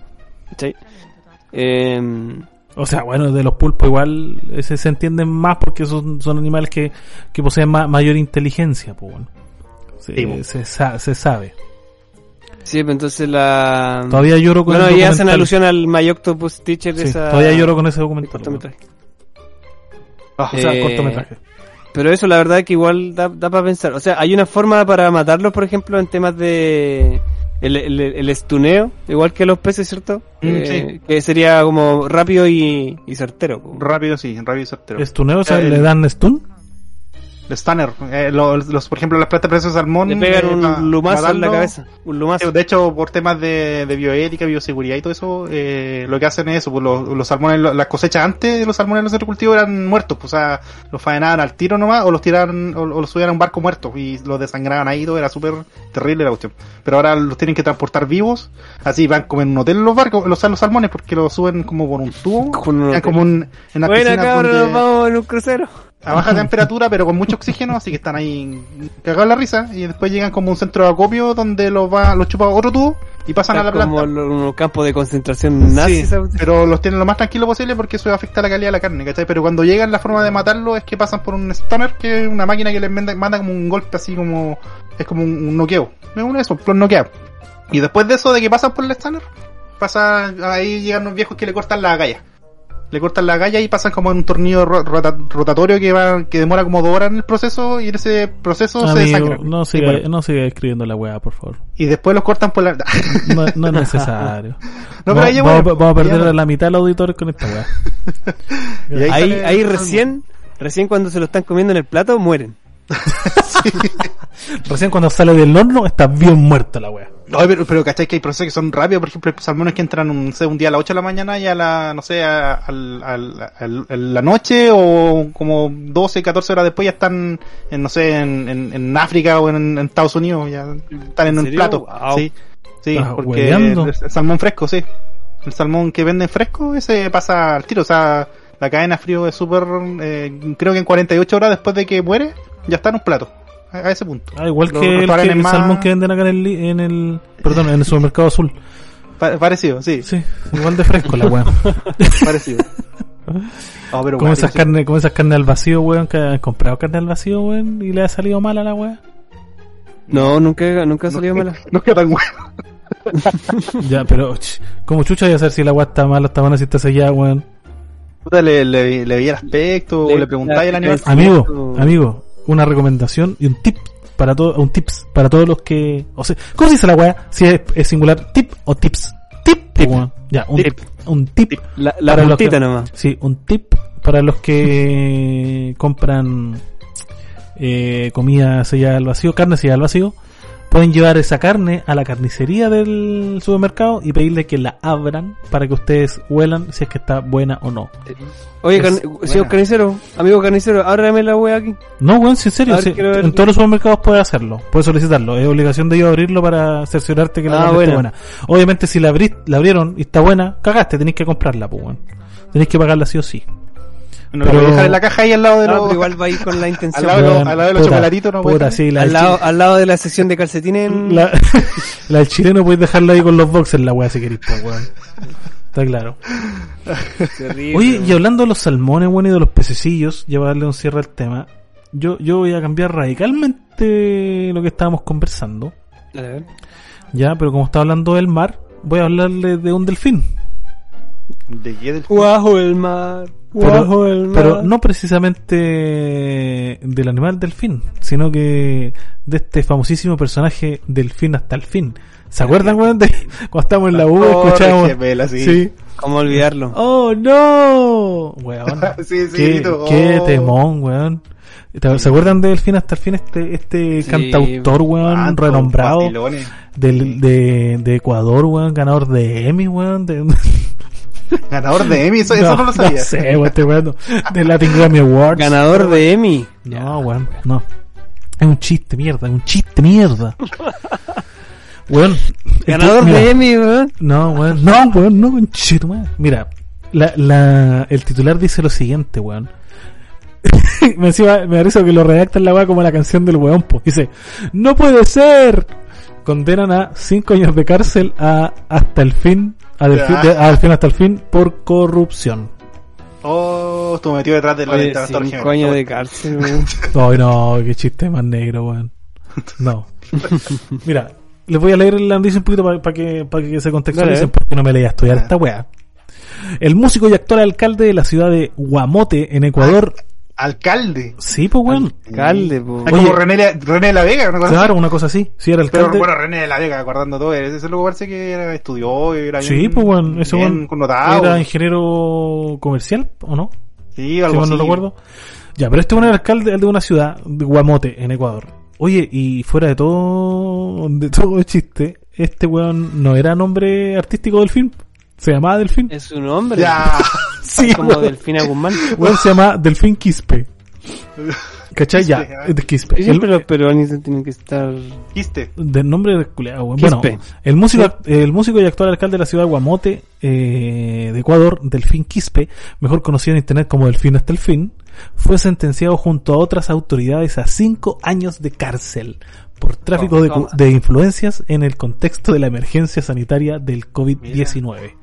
Em, o sea, bueno, de los pulpos igual ese se entienden más porque son, son animales que, que poseen mayor inteligencia. Pues bueno. Se, se, sabe. Sí, pues entonces la... Todavía lloro con bueno, ya hacen alusión al Mayoctopus Teacher de esa... Todavía lloro con ese documental. Ah, o sea, eh, cortometraje. Pero eso la verdad es que igual da, da para pensar. O sea, hay una forma para matarlos, por ejemplo, en temas de el, el, estuneo, igual que los peces, ¿cierto? Mm, eh, que sería como rápido y, y certero. Rápido, sí, rápido y certero. ¿Estuneo? O sea, ¿le dan stun? Stunner. Eh, los, por ejemplo, las platas de salmón. Le pegan eh, un lumazo en la cabeza. Un lumazo. De hecho, por temas de, de bioética, bioseguridad y todo eso, eh, lo que hacen es eso. Pues los, los salmones, las cosechas antes de los salmones en los centros cultivo eran muertos. Pues, o sea, los faenaban al tiro nomás o los tiraban o, los subían a un barco muerto y los desangraban ahí. Todo era súper terrible la cuestión. Pero ahora los tienen que transportar vivos. Así van como en un hotel los barcos, los, los salmones, porque los suben como por un tubo. *laughs* como un, en la bueno, cabrón, vamos en un crucero a baja *laughs* temperatura, pero con mucho oxígeno, así que están ahí cagados la risa. Y después llegan como un centro de acopio donde los va, los chupa otro tubo y pasan a la planta. Como un campo de concentración nazi. pero los tienen lo más tranquilo posible porque eso afecta la calidad de la carne, ¿cachai? Pero cuando llegan, la forma de matarlo es que pasan por un stoner, que es una máquina que les manda, como un golpe así como. Es como un, noqueo. Es uno de esos, un noqueo. Y después de eso, de que pasan por el stoner, pasa, ahí llegan unos viejos que le cortan la galla le cortan la galla y pasan como en un tornillo rotatorio que va que demora como dos horas en el proceso y en ese proceso se desangra. No siga, no siga escribiendo la weá, por favor. Y después los cortan por la... *laughs* no, no es necesario. *laughs* no, pero vamos, vamos, a perder la mitad de los auditores con esta weá. *laughs* ahí, ahí, recién, recién cuando se lo están comiendo en el plato, mueren. *laughs* Recién cuando sale del horno está bien muerta la weá. No, pero, pero ¿cachai? Que hay procesos que son rápidos, por ejemplo, hay salmones que entran un, un día a las 8 de la mañana y a la, no sé, a, la noche o como 12, 14 horas después ya están, en, no sé, en, en, África o en, Estados Unidos, ya están en, un plato. Sí, sí, porque el, salmón fresco, sí. El salmón que venden fresco, ese pasa al tiro, o sea, la cadena frío es súper, eh, creo que en 48 horas después de que muere, ya está en un plato a ese punto. Ah, igual que el, salmón que venden acá en el, en el, perdón, en el supermercado azul. parecido, sí. Sí, igual de fresco la weón. *laughs* parecido. *laughs* Oh, como, esas carnes, como esas carnes al vacío, weón, que han comprado carne al vacío, weón, y le ha salido mala la weón. No, nunca, nunca ha salido mala. *laughs* No queda tan weón. ya, pero, como chucha voy a saber si la weá está mala, está buena, si está sellada, weón. Puta, le, le, le el aspecto, o le preguntáis al animal. Amigo, amigo, una recomendación y un tip para todo, un tips para todos los que, o sea, ¿cómo se dice la weá? Si es, singular, tip o tips. Tip, tip. ya, un tip, un tip, la, la nomás. Sí, un tip para los que compran eh, comida sellada al vacío, carne sellada al vacío pueden llevar esa carne a la carnicería del supermercado y pedirle que la abran para que ustedes huelan si es que está buena o no. Oye, señor carnicero, amigo carnicero, ábrame la wea aquí. No, weón, en serio, en todos los supermercados puedes hacerlo, puedes solicitarlo. Es obligación de ellos abrirlo para cerciorarte que la ah, carne esté buena. Obviamente, si la, la abrieron y está buena, cagaste, tenéis que comprarla, pues, weón. Tenéis que pagarla sí o sí. No pero... dejar en la caja ahí al lado de no, los... igual va a ir con la *laughs* intención. al, lado, al lado de los chocolatitos, no puta, sí, al, lado, al lado de la sección de calcetines. La, *laughs* la del chileno puedes dejarla ahí con los boxers, la weá, si querés, pues, weón. Está claro. Oye, y hablando de los salmones, bueno, y de los pececillos, ya para darle un cierre al tema, yo, yo voy a cambiar radicalmente lo que estábamos conversando. A ver. Ya, pero como está hablando del mar, voy a hablarle de un delfín. ¿De qué delfín? Bajo el mar. Pero, no precisamente del animal delfín, sino que de este famosísimo personaje delfín hasta el fin. ¿Se acuerdan, weón? De cuando estábamos en la U, escuchábamos. sí. ¿Cómo olvidarlo? ¡Oh, no! Weón. *laughs* sí, sí, qué, qué temón, weón. ¿Se acuerdan de Delfín hasta el fin? Este, este cantautor, weón, renombrado del, de, de Ecuador, weón, ganador de Emmy, weón. De... *laughs* *laughs* Ganador de Emmy, eso no, lo sabía. No sé, weón, este weón. De Latin Grammy Awards. Ganador de Emmy. No, weón, no. Es un chiste, mierda, es un chiste, mierda. weón. Ganador de Emmy, weón. No, weón, no, weón, no, chiste, weón. Mira, la, la, el titular dice lo siguiente, weón. *laughs* me encima, me parece que lo redacta en la weá como la canción del weón, po. Dice, no puede ser. Condenan a cinco años de cárcel a hasta el fin, a delfín, hasta el fin por corrupción. Oh, estuvo metido detrás de la Oye, Cinco años de cárcel, *laughs* weón. Ay, no, qué chiste más negro, weón. No. *laughs* Mira, les voy a leer el noticia un poquito para que, para que se contextualicen porque no me leía estudiar esta weá. El músico y actual alcalde de la ciudad de Guamote, en Ecuador, alcalde. Sí, pues, bueno. Alcalde, pues. como René, René de la Vega, una cosa Claro, una cosa así. Sí, era alcalde. Pero bueno, René de la Vega, acordando todo, ese luego parece que era, estudió, era Sí, pues, bueno, eso bueno, era ingeniero comercial, ¿o no? Sí, algo así. no recuerdo. Ya, pero este bueno era alcalde de una ciudad, de Guamote, en Ecuador. Oye, y fuera de todo, de todo chiste, este weón no era nombre artístico del film. Se llamaba Delfín. Es su nombre. Ya. *laughs* sí, como Delfín Guzmán. Bueno, se llama Delfín Quispe. ¿Cachai? Ya, es de Quispe. Siempre los peruanos tienen que estar. Quispe. Del nombre de culeado, Bueno, el músico, el músico y actual alcalde de la ciudad de Guamote, eh, de Ecuador, Delfín Quispe, mejor conocido en internet como Delfín hasta el fin, fue sentenciado junto a otras autoridades a cinco años de cárcel por tráfico de, de, influencias en el contexto de la emergencia sanitaria del COVID-19.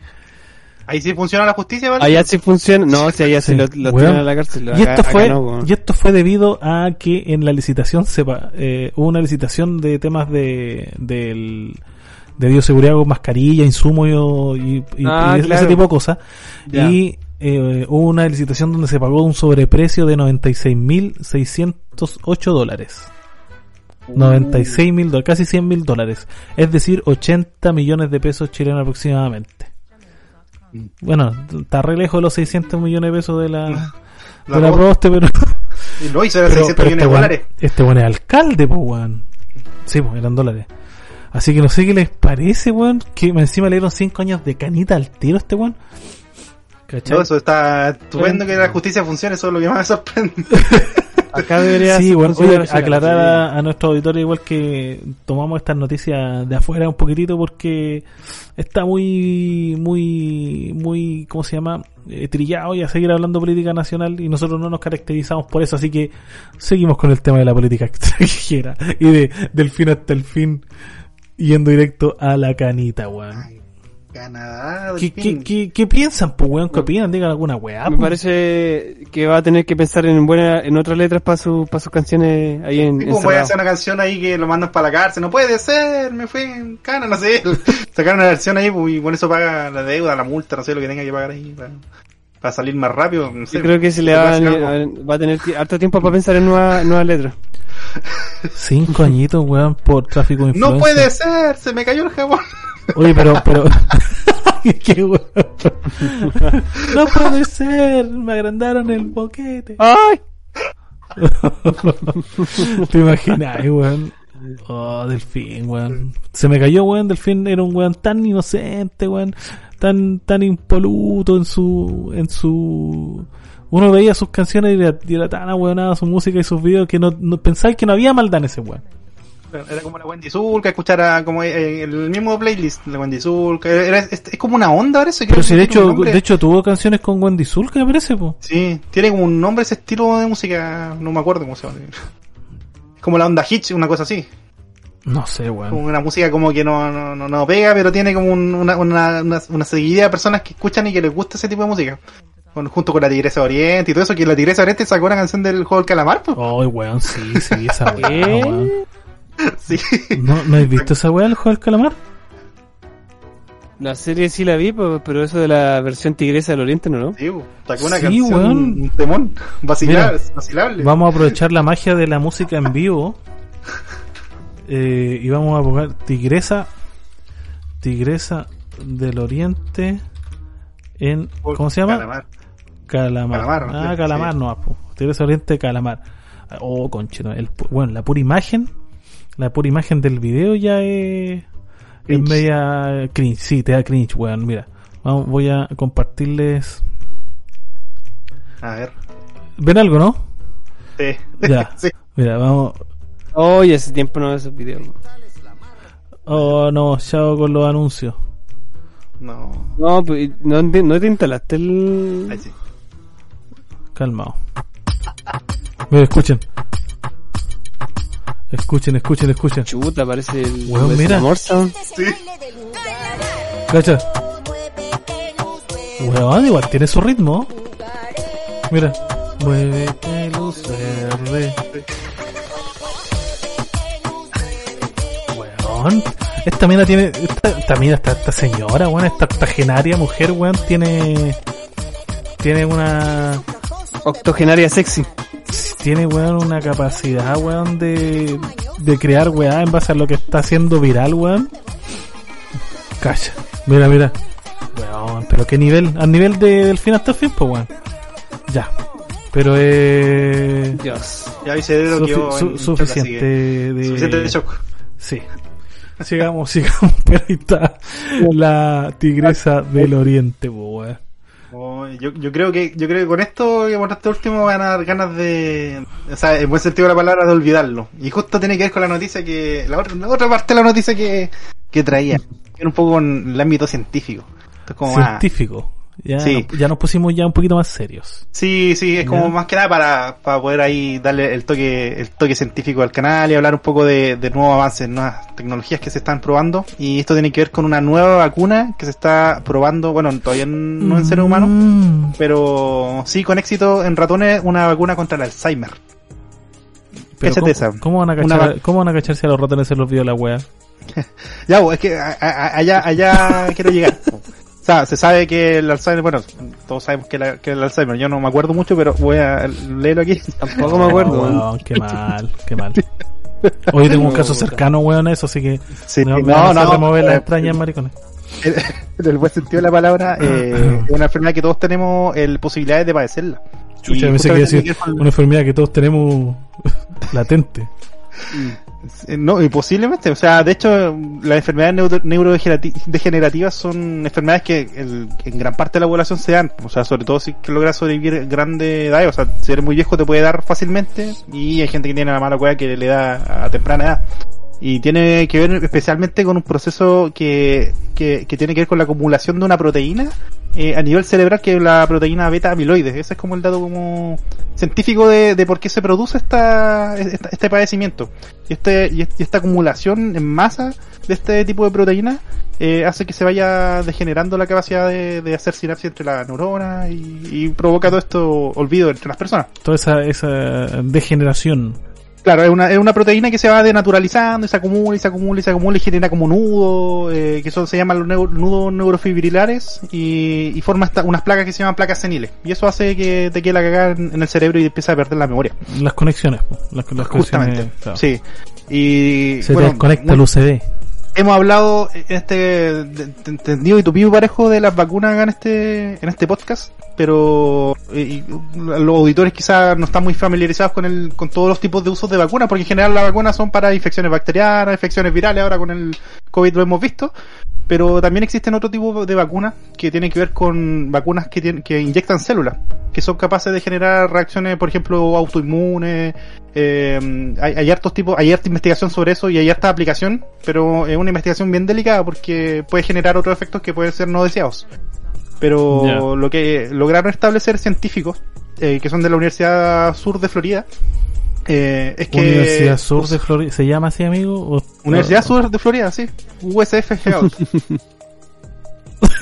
Ahí sí funciona la justicia, ¿vale? Allá sí funciona, no, si allá sí, lo, lo tienen a la cárcel. Y esto fue, y esto fue debido a que en la licitación sepa, eh, hubo una licitación de temas de, del, de bioseguridad con mascarilla, insumos y, y, ah, ese tipo de cosas. Y eh, hubo una licitación donde se pagó un sobreprecio de 96.608 dólares. 96 mil dólares, casi 100 mil dólares. Es decir, 80 millones de pesos chilenos aproximadamente. Bueno, está re lejos de los 600 millones de pesos de la, de la Proste, pero. *laughs* No, hizo 600 millones este de dólares. Este buen es alcalde, pues, weón. Sí, pues, eran dólares. Así que no sé qué les parece, weón, que encima le dieron 5 años de canita al tiro a este weón. ¿Cachai? No, eso está estupendo que la justicia funcione, eso es lo que más me sorprende. *laughs* Acá debería sí, bueno, aclarar a, nuestro auditorio igual que tomamos estas noticias de afuera un poquitito porque está muy, muy, muy, ¿cómo se llama? Eh, trillado y a seguir hablando política nacional y nosotros no nos caracterizamos por eso, así que seguimos con el tema de la política *laughs* extranjera y de, del fin hasta el fin yendo directo a la canita, weón. Canadá. ¿Qué, qué, qué, piensan, pues, weón? ¿Qué opinan? Digan alguna weá. Me parece que va a tener que pensar en buena, en otras letras para su, para sus canciones ahí en. ¿Cómo voy a hacer una canción ahí que lo mandan para la cárcel? No puede ser, me fui en cana, no sé. *laughs* Sacaron una versión ahí pues, y con eso paga la deuda, la multa, no sé lo que tenga que pagar ahí. Para, salir más rápido. No sé, Yo creo que se le va, a, va a tener harto tiempo para pensar en nuevas nuevas letras. Cinco añitos, weón, por tráfico de influencia. No puede ser, se me cayó el jabón. Oye, pero, *laughs* pero. *laughs* Qué no puede ser, me agrandaron el boquete. ¡Ay! *laughs* Te imaginas, weón. Oh, Delfín, weón. Se me cayó, weón. Delfín era un weón tan inocente, weón. Tan, tan impoluto en su, en su, uno veía sus canciones y era, era tan ahueonada su música y sus videos que no, no pensáis que no había maldad en ese weón. Era como la Wendy Zulka, escuchar como eh, el mismo playlist de Wendy Zulka. es, como una onda, parece. Pero si de hecho, de hecho tuvo canciones con Wendy Zulka, me parece, po. Sí, tiene como un nombre ese estilo de música, no me acuerdo cómo se llama. *laughs* Como la onda Hitch, una cosa así. No sé, weón. Como una música como que no, no, no, pega, pero tiene como una, una, una, seguidilla de personas que escuchan y que les gusta ese tipo de música. Junto con la Tigresa Oriente y todo eso, que la Tigresa Oriente sacó una canción del juego del calamar, pues. Ay, weón, sí, sí, esa *laughs* weón. Sí. ¿No, ¿No has visto esa weá, el juego del calamar? La serie sí la vi, pero eso de la versión tigresa del oriente no, ¿no? Sí, sacó una canción, un temón, vacilable. Vamos a aprovechar la magia de la música en vivo *laughs* eh, y vamos a poner tigresa, tigresa del oriente en, ¿cómo se llama? Calamar. Calamar. ah, calamar, no, tigresa oriente, calamar. Oh, conchito. El, bueno, la pura imagen, la pura imagen del video ya es, es media cringe. Sí, te da cringe, weón. Mira, vamos, voy a compartirles. A ver. ¿Ven algo, no? Sí. Ya. *laughs* sí. Mira, vamos. Oye, hace tiempo no veo esos videos. Oh, no, chao con los anuncios. No. No, pues, no, te- no te instalaste el... Sí. Calmado. Mira, escuchen. Escuchen, escuchen, escuchen. Chuta, parece el... Weón, el mira. Sí. Cacha. Weón, igual tiene su ritmo. Mira. Muévete luz verde. Weón. Esta mina tiene. Esta, esta mina, esta, esta señora, weón, esta octogenaria mujer, weón, tiene. Tiene una. Octogenaria sexy. Tiene, weón, una capacidad, weón, de. De crear, weón, en base a lo que está haciendo viral, weón. Cacha. Mira, mira. Weón, pero qué nivel. Al nivel de, del fin hasta el fin, pues, weón. Ya. Pero eh. Dios. Ya mi cerebro sufi- quedó su- de. Suficiente de shock. Sí. Sigamos, *laughs* sigamos. Pero ahí está la tigresa del oriente, pues, weón. Yo, yo creo que yo creo que con esto por este último van a dar ganas de o sea en buen sentido de la palabra de olvidarlo y justo tiene que ver con la noticia que la otra, la otra parte de la noticia que, que traía era un poco con el ámbito científico más- Científico. Ya, Sí. ya nos pusimos ya un poquito más serios. sí sí es como más que nada para, para poder ahí darle el toque el toque científico al canal y hablar un poco de, de nuevos avances nuevas tecnologías que se están probando y esto tiene que ver con una nueva vacuna que se está probando bueno todavía no en seres humanos Mm. pero sí con éxito en ratones una vacuna contra el Alzheimer. Pero ¿cómo, esa. ¿cómo van a cachar, ¿Cómo van a cacharse a los ratones en los videos de la wea? *laughs* Ya, es que a- a- allá, allá *laughs* quiero llegar. O sea, se sabe que el Alzheimer, bueno, todos sabemos que, la- que el Alzheimer, yo no me acuerdo mucho, pero voy a leerlo aquí. *laughs* Tampoco me acuerdo. No, weón. weón, qué *laughs* mal, qué mal. Hoy tengo un caso cercano, weón, a eso, así que Sí, no, no, no, remover las eh, extrañas maricones. *laughs* En el buen sentido de la palabra, eh, es una enfermedad que todos tenemos el, posibilidades de padecerla. Chucha, pensé que decir una enfermedad que todos tenemos latente. Eh, No, y posiblemente, o sea, de hecho, las enfermedades neuro- neurodegenerativas son enfermedades que en gran parte de la población se dan, o sea, sobre todo si logras sobrevivir grande edad, o sea, si eres muy viejo te puede dar fácilmente, y hay gente que tiene la mala cueva que le da a temprana edad. Y tiene que ver especialmente con un proceso que, que, que tiene que ver con la acumulación de una proteína eh, a nivel cerebral que la proteína beta amiloide. Ese es como el dato como científico de, de por qué se produce esta, esta- este padecimiento. Y, este, y, est- y esta acumulación en masa de este tipo de proteína eh, hace que se vaya degenerando la capacidad de, de hacer sinapsis entre las neuronas y, y provoca todo esto olvido entre las personas. Toda esa, esa degeneración. Claro, es una, es una proteína que se va denaturalizando y se acumula y se acumula y se acumula y genera como nudos, eh, que son, se llaman los nudos neurofibrilares y, y forma esta- unas placas que se llaman placas seniles. Y eso hace que te quede la cagada en, en el cerebro y empieza a perder la memoria. Las conexiones, las, las Justamente. conexiones. claro. Sí. Y Se bueno, desconecta el UCD. hemos hablado en este entendido y tupido parejo de las vacunas acá en este en este podcast pero eh, y los auditores quizás no están muy familiarizados con el con todos los tipos de usos de vacunas porque en general las vacunas son para infecciones bacterianas infecciones virales ahora con el covid lo hemos visto pero también existen otro tipo de vacunas que tienen que ver con vacunas que tienen, que inyectan células que son capaces de generar reacciones por ejemplo autoinmunes eh, hay, hay hartos tipos, hay harta investigación sobre eso y hay harta aplicación, pero es una investigación bien delicada porque puede generar otros efectos que pueden ser no deseados. Pero lo que lograron establecer científicos, eh, que son de la Universidad Sur de Florida, eh, es que... Universidad Sur de Florida. ¿Se llama así, amigo? ¿O- Universidad Sur de Florida, sí. USF Health.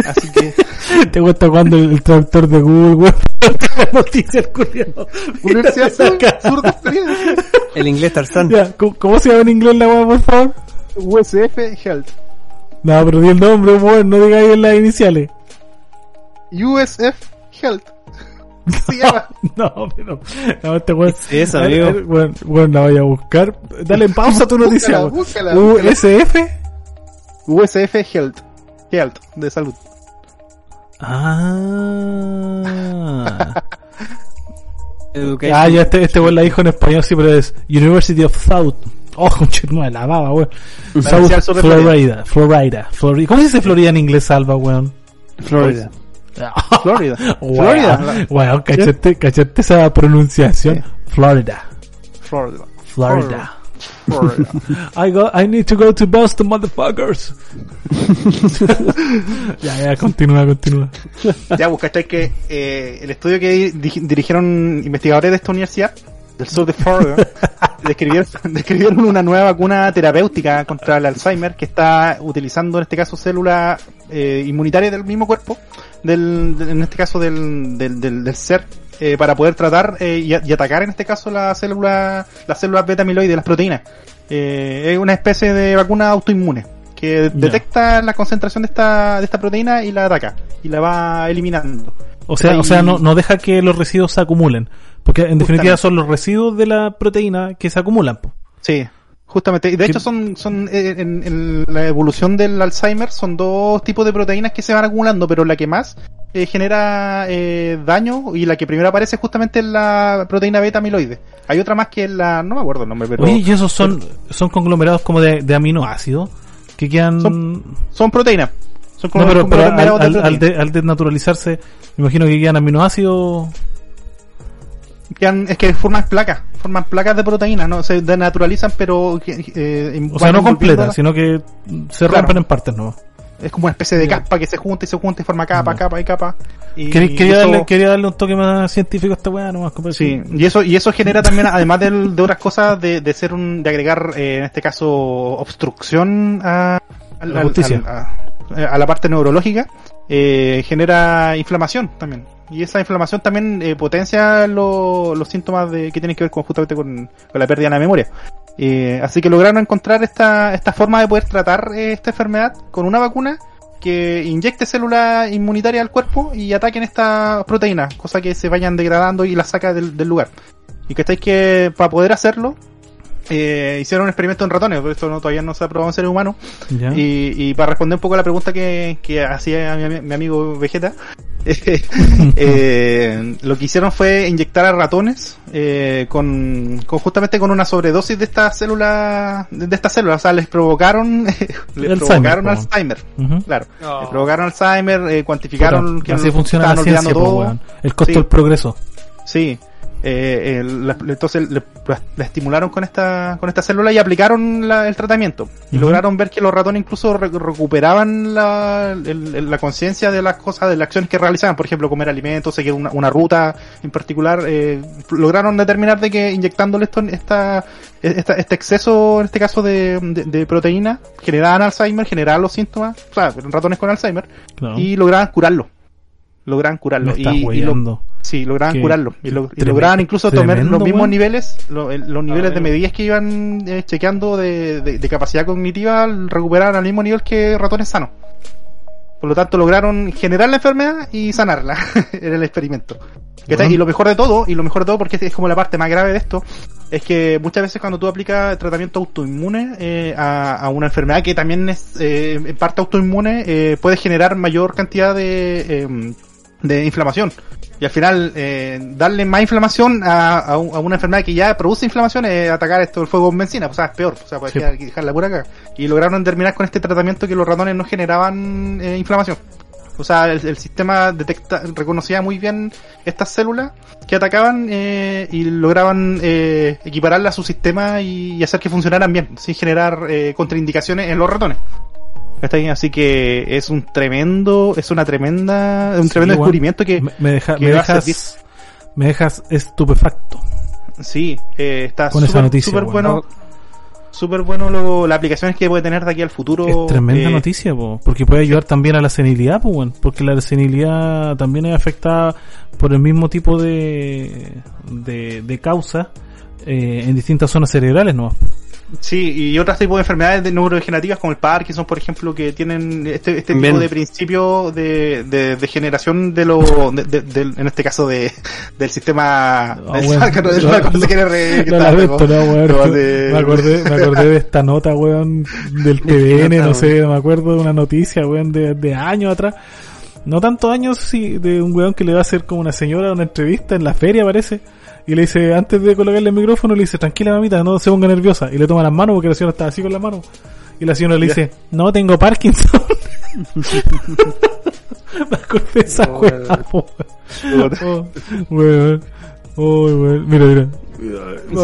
Así que... *laughs* Te cuesta cuando el, el traductor de Google, weón. *laughs* Noticias culiao. Universidad Sur, Sur de Florida. *laughs* El inglés Tarzán. Ya, ¿cómo, cómo se llama en inglés la weá, por favor? USF Health. No, pero di el nombre, weón. No digáis en las iniciales. USF Health. *laughs* Se llama. No, pero. No, este weón. ¿Qué es amigo? Weón, weón, la voy a buscar. Dale en *laughs* pausa tu noticia, Búscala, weón. búscala, USF. USF Health. Health, de salud. Ah. *laughs* Ah, ya este, este weón la dijo en español, sí, pero es University of South. Oh, no, la baba, weón. South Florida, Florida, Florida. ¿Cómo se dice Florida en inglés, Alba, weón? Florida. Florida. Florida. *laughs* Weón, cachete, cachete esa pronunciación. Florida. Florida. Florida. Florida. *laughs* I go, I need to go to Boston, motherfuckers. *laughs* ya, ya, continúa, continúa. Ya, buscaste que eh, el estudio que dirigieron investigadores de esta universidad del sur de Florida describieron, describieron una nueva vacuna terapéutica contra el Alzheimer que está utilizando en este caso células eh, inmunitarias del mismo cuerpo, del, en este caso del, del, del, ser, eh, para poder tratar eh, y, atacar en este caso la célula, las células beta amiloide, las proteínas. Eh, es una especie de vacuna autoinmune que detecta la concentración de esta, de esta proteína y la ataca y la va eliminando. O sea, o sea, no, no deja que los residuos se acumulen. Porque en definitiva son los residuos de la proteína que se acumulan. Sí, justamente. Y de hecho son, son eh, en, la evolución del Alzheimer son dos tipos de proteínas que se van acumulando, pero la que más eh, genera eh, daño y la que primero aparece justamente es la proteína beta amiloide. Hay otra más que es la, no me acuerdo el nombre, pero... Oye, y esos son, son conglomerados como de, de aminoácidos que quedan... Son, proteínas. Son no, pero, pero al, al, al, desnaturalizarse, me imagino que quedan aminoácidos es que forman placas, forman placas de proteínas, no se denaturalizan, pero eh, o sea, no completas, sino que se rompen en partes, ¿no? Es como una especie de capa que se junta y se junta y forma capa, capa y capa. Y, quería, darle, quería darle un toque más científico a esta weá, nomás. Sí, y eso, y eso genera también, además de, de otras cosas, de, de ser un, de agregar, eh, en este caso, obstrucción a, a, la, justicia. a, la parte neurológica, eh, genera inflamación también y esa inflamación también eh, potencia los síntomas de, que tienen que ver con, justamente con, la pérdida de la memoria. Eh, así que lograron encontrar esta, esta forma de poder tratar eh, esta enfermedad con una vacuna que inyecte células inmunitarias al cuerpo y ataquen estas proteínas, cosa que se vayan degradando y las saca del, del lugar. Y que estáis que para poder hacerlo eh, hicieron un experimento en ratones, pero esto no, todavía no se ha probado en seres humanos. Y, y, para responder un poco a la pregunta que, que hacía mi, amigo Vegeta, *laughs* eh, lo que hicieron fue inyectar a ratones eh, con, con, justamente con una sobredosis de estas células, de, estas células, o sea, les provocaron, *laughs* les provocaron Alzheimer, claro, oh. les provocaron Alzheimer, eh, cuantificaron que así funciona la ciencia, todo. el costo del progreso. Sí, eh, entonces le, estimularon con esta con esta célula y aplicaron el tratamiento. Y lograron ver que los ratones incluso recuperaban la, la conciencia de las cosas de las acciones que realizaban. Por ejemplo comer alimentos seguir una, una ruta en particular eh, lograron determinar de que inyectándole esto esta, esta, este exceso en este caso de, de, proteína generaban Alzheimer generaban los síntomas o sea ratones con Alzheimer y lograban curarlo lograban curarlo. Y, Sí, lograban curarlo. Y, lograban incluso tomar los mismos niveles, los niveles de medidas que iban eh, chequeando de, capacidad cognitiva, recuperaban al mismo nivel que ratones sanos. Por lo tanto, lograron generar la enfermedad y sanarla. *laughs* En el experimento. Y lo mejor de todo, y lo mejor de todo porque es como la parte más grave de esto, es que muchas veces cuando tú aplicas tratamiento autoinmune eh, a, una enfermedad que también es eh, en parte autoinmune, eh, puede generar mayor cantidad de, em, de inflamación y al final eh, darle más inflamación a, a, una enfermedad que ya produce inflamación es atacar esto el fuego con benzina, o sea, es peor, o sea, puede dejar la pura acá. Y lograron terminar con este tratamiento que los ratones no generaban eh, inflamación. O sea, el, sistema detecta, reconocía muy bien estas células que atacaban eh, y lograban eh, equipararlas a su sistema y, hacer que funcionaran bien, sin generar eh, contraindicaciones en los ratones. Así que es un tremendo, es una tremenda, un tremendo descubrimiento que me, deja, me dejas, me dejas estupefacto. Sí, eh, está súper bueno. Súper bueno lo, las aplicaciones que puede tener de aquí al futuro. Es tremenda eh, noticia, porque puede ayudar también a la senilidad, porque la senilidad también es afectada por el mismo tipo de, de, de causa eh, en distintas zonas cerebrales, ¿no? Sí, y otros tipos de enfermedades neurodegenerativas como el Parkinson, por ejemplo, que tienen este, este tipo de principio de, de, de, generación de lo, de, en este caso de, del sistema no, bueno, me, acordé, me acordé de esta nota, weón, del *laughs* TVN, no sé, me acuerdo de una noticia, weón, de, de años atrás. No tantos años, sí, de un weón que le va a hacer como una señora una entrevista en la feria, parece y le dice, antes de colocarle el micrófono, le dice, tranquila mamita, no se ponga nerviosa. Y le toma las manos porque la señora está así con las manos. Y la señora le dice, no, tengo Parkinson. *laughs* Me acordé de esa Oh, weón. *laughs* Oh. Oh, weón. Mira, mira.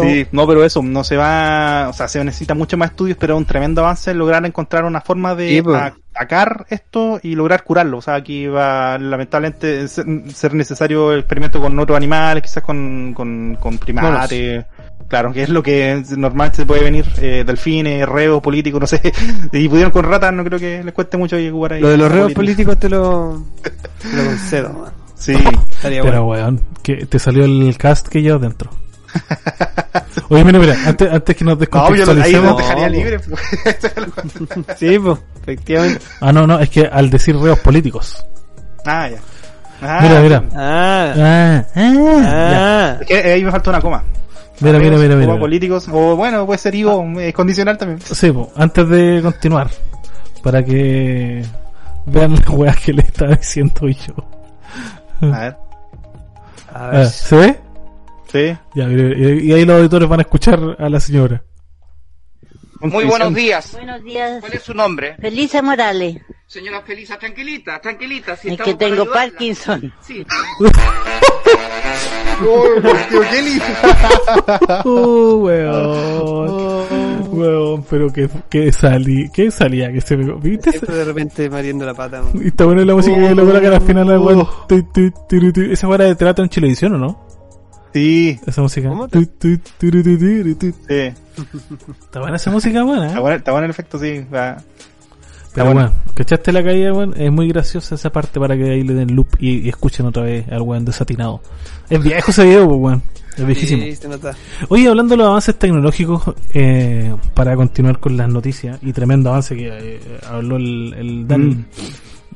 Sí, no, pero eso, no se va, o sea, se necesita mucho más estudios, pero un tremendo avance lograr encontrar una forma de Sí, pues. Atacar esto y lograr curarlo. O sea, aquí va lamentablemente ser, necesario el experimento con otros animales, quizás con, con, con primates. Claro, que es lo que normalmente se puede venir, eh, delfines, reos, políticos, no sé. *laughs* Y pudieron con ratas, no creo que les cueste mucho jugar ahí. Lo de los reos políticos te lo, *laughs* te lo concedo, man. Sí. Estaría Pero bueno. weón, que te salió el cast que llevas dentro. *laughs* Oye, mira, mira, antes, antes que nos No, yo lo- ahí descontextualicemos. no dejaría No, libre. pues. *laughs* Sí, pues, efectivamente. Ah, no, no, es que al decir reos políticos. ah, ya. Ah, Mira, mira. Ah, Ah, ah, ah. Es que ahí me falta una coma. Mira, mira, mira, O mira. políticos, o bueno, puede ser Ivo, es condicional también. Sí, po, antes de continuar, para que vean las weas que le estaba diciendo yo. A ver, A Ah, ver. ¿Se ve? Sí. Ya, mire, y, ahí los auditores van a escuchar a la señora. Muy buenos días. Buenos días. ¿Cuál es su nombre? Felisa Morales. Señora Felisa, tranquilita, tranquilita. Si Es que tengo. Parkinson. Sí. tío *laughs* Kelly. Oh, *laughs* weón. Weón, pero que, que salí, que salía, que se me... ¿Viste? Siempre de repente mariendo la pata, man. Y está buena la música que logra que al final la weón. tu, tu, tu, tu. Esa era de teatro en Chilevisión, ¿o no? Sí, Esa música. ¿Cómo? Tu, tu, tu, tu. sí. Está buena esa música, buena, Está ¿eh? bueno, está bueno el efecto, sí. va. Pero bueno. bueno, ¿cachaste la caída, weón? Es muy graciosa esa parte para que ahí le den loop y, y escuchen otra vez al weón desatinado. Es viejo ese video, pues, weón. Es viejísimo. Sí. Oye, hablando de los avances tecnológicos, eh, para continuar con las noticias, y tremendo avance que eh, habló el, el Dani, Mm.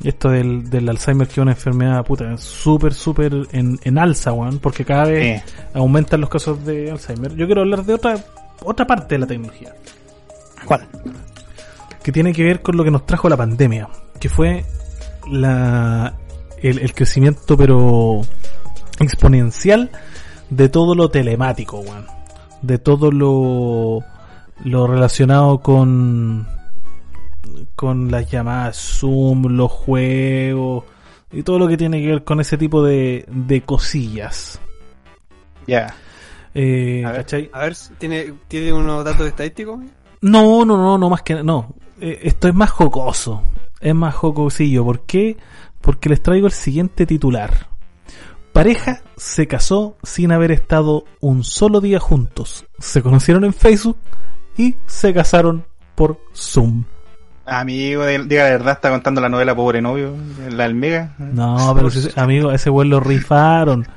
Esto del, del Alzheimer, que es una enfermedad puta, súper, súper en, en alza, weón, porque cada vez aumentan los casos de Alzheimer. Yo quiero hablar de otra, otra parte de la tecnología. ¿Cuál? que tiene que ver con lo que nos trajo la pandemia, que fue la el, el crecimiento pero exponencial de todo lo telemático, weón. De todo lo lo relacionado con con las llamadas Zoom, los juegos y todo lo que tiene que ver con ese tipo de, de cosillas. Ya. Eh, A ver. ¿cachai? A ver, ¿tiene, ¿tiene unos datos estadísticos? No, no, no, no más que no. Eh, esto es más jocoso. Es más jocosillo. ¿Por qué? Porque les traigo el siguiente titular. Pareja se casó sin haber estado un solo día juntos. Se conocieron en Facebook y se casaron por Zoom. Amigo, diga la verdad, está contando la novela Pobre Novio, la del Mega. No, pero si- amigo, ese weón lo rifaron.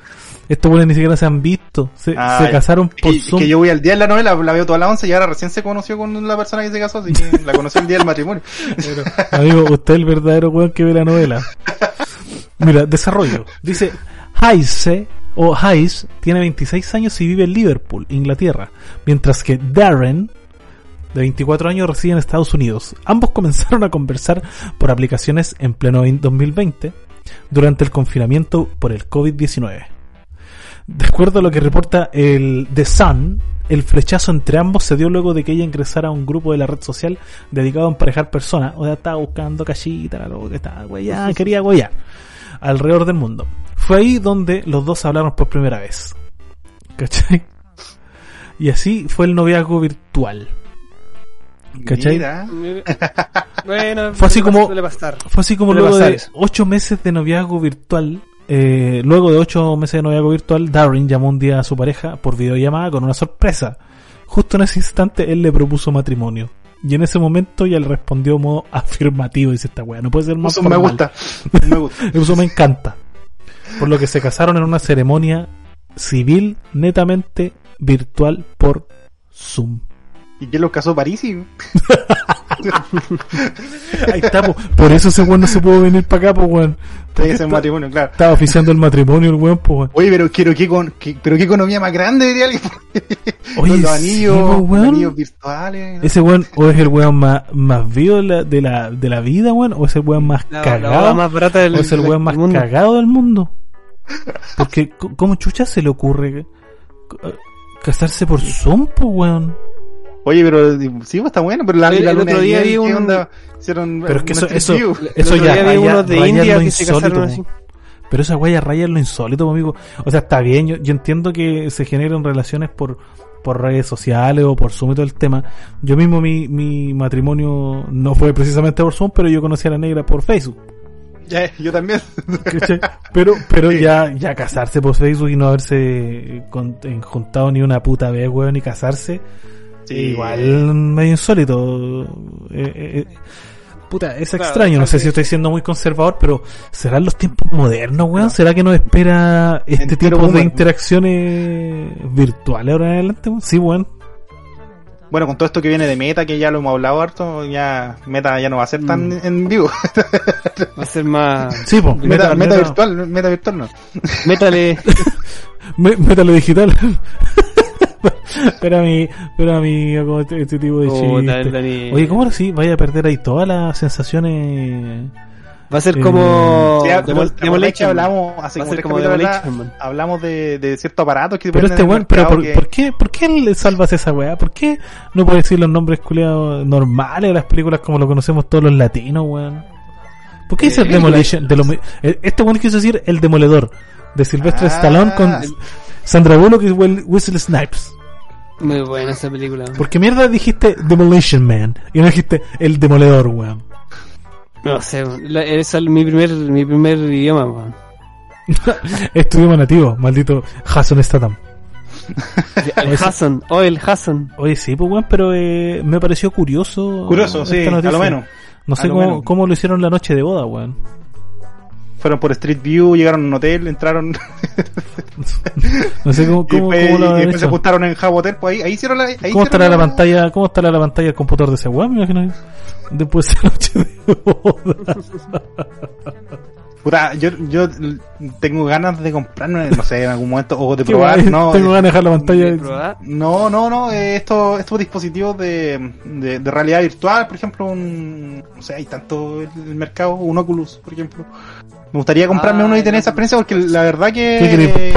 Estos weones ni siquiera se han visto. Se, Ah, se casaron por que, Zoom. que yo voy al día de la novela, la veo toda la once y ahora recién se conoció con la persona que se casó, así que la conoció el día del matrimonio. Amigo, usted es el verdadero weón que ve la novela. Mira, desarrollo. Dice, Heise, o Heise, tiene 26 años y vive en Liverpool, Inglaterra. Mientras que Darren, de 24 años, reside en Estados Unidos. Ambos *laughs* comenzaron a conversar por aplicaciones en pleno 2020, durante el confinamiento por el COVID-19. De acuerdo a lo que reporta el The Sun, el flechazo entre ambos se dio luego de que ella ingresara a un grupo de la red social dedicado a emparejar personas. O sea, estaba buscando cachita, la loca, estaba güeyá, *laughs* quería güeyar. Alrededor del mundo. Fue ahí donde los dos hablaron por primera vez. ¿Cachai? Y así fue el noviazgo virtual. ¿Cachai? Mira. *laughs* bueno, Fue así como- suele. Fue así como luego de eso. ocho meses de noviazgo virtual. eh, luego de ocho meses de noviazgo virtual, Darren llamó un día a su pareja por videollamada con una sorpresa. Justo en ese instante él le propuso matrimonio. Y en ese momento ella le respondió modo afirmativo. Dice esta weá, no puede ser más Eso me formal". gusta. *laughs* Me gusta. Eso me encanta. Por lo que se casaron en una ceremonia civil netamente virtual por Zoom. ¿Y quién los casó Parisi? *laughs* Ahí está, po. por eso ese weón no se pudo venir para acá, pues weón. Ser matrimonio, claro. Estaba oficiando el matrimonio el weón, pues weón. Oye, pero quiero que con, que- pero qué economía más grande diría alguien. Oye, los anillos, weón. anillos virtuales. Ese weón o es el weón más, más vivo de la, de, la, de la vida, weón, o es el weón más La, la cagado, boda más barata del, o es el weón más mundo. cagado del mundo. Porque, ¿cómo chucha se le ocurre Casarse por Zoom, pues, weón. Oye, pero sí, pues, está bueno, pero la, El- la el luna otro día vi ¿qué un- onda? Hicieron Pero es que eso, eso, ya raya, unos de India lo que se insólito, casaron po. así. Pero esa ya raya en lo insólito, amigo. O sea, está bien, yo, yo entiendo que se generen relaciones por, por redes sociales o por Zoom y todo el tema. Yo mismo, mi, mi matrimonio no fue precisamente por Zoom, pero yo conocí a la negra por Facebook. Ya, yo también. Pero, pero ya, ya casarse por Facebook y no haberse con- juntado ni una puta vez, weón, ni casarse. Sí. Igual medio insólito. Eh, eh, eh. Puta, es Claro, extraño. No sé si estoy siendo muy conservador, pero ¿serán los tiempos modernos, weón? ¿Será que nos espera este Entero tipo de interacciones virtuales ahora en adelante? weón? Sí, weón. Bueno, con todo esto que viene de Meta, que ya lo hemos hablado harto, ya Meta ya no va a ser tan Mm. en vivo. *laughs* Va a ser más. Sí, po. Meta, Meta- meta meta- virtual, Meta virtual no. Métale. *laughs* Me- *laughs* *laughs* Digital. Espera mi, espera mi, como este, este tipo de. Dani. Oye, ¿cómo así? Vaya a perder ahí todas las sensaciones. Va a ser Eh, como. Sí, Demol- ¿te acordás que Demolition. hablamos hace Va a como como Demolition hablamos de, de ciertos aparatos que Pero este weón, pero por, que- ¿por qué, ¿por qué le salvas esa weá? ¿Por qué no puedes decir los nombres culiados normales de las películas como lo conocemos todos los latinos, weón? ¿Por qué dice Eh, Demolition? De lo- eh, este weón quiso decir El Demoledor, de Sylvester Ah. Stallone con Sandra Bullock y Wesley Snipes. Muy buena esa película. ¿Por qué mierda dijiste Demolition Man? Y no dijiste El Demoledor, weón. No sé, ese es mi primer, mi primer idioma, weón. *laughs* Es tu idioma nativo, maldito Jason Statham. *laughs* El Hassan, oh, el Hassan. Oye, sí, pues weón, pero eh, me pareció curioso. Curioso, sí, a lo menos. No sé cómo, menos. cómo lo hicieron la noche de boda, weón. Fueron por Street View, llegaron a un hotel, entraron *laughs* No sé cómo, y, cómo, después, cómo lo y habrán después se juntaron en Jabo Hotel, pues ahí, ahí hicieron la... Ahí ¿Cómo hicieron estará la pantalla, cómo estará la pantalla del computador de ese weón? Me imagino. Después de la noche de boda. Puta, yo, yo tengo ganas de comprarme, no sé, en algún momento, o de *laughs* probar, no. Tengo ganas de dejar la pantalla. ¿De probar? No, no, no, eh, estos, estos dispositivos de, de, de realidad virtual, por ejemplo, un, no sé, hay tanto en el mercado, un Oculus, por ejemplo. Me gustaría comprarme Ah, uno y tener esa experiencia porque la verdad ¿Qué que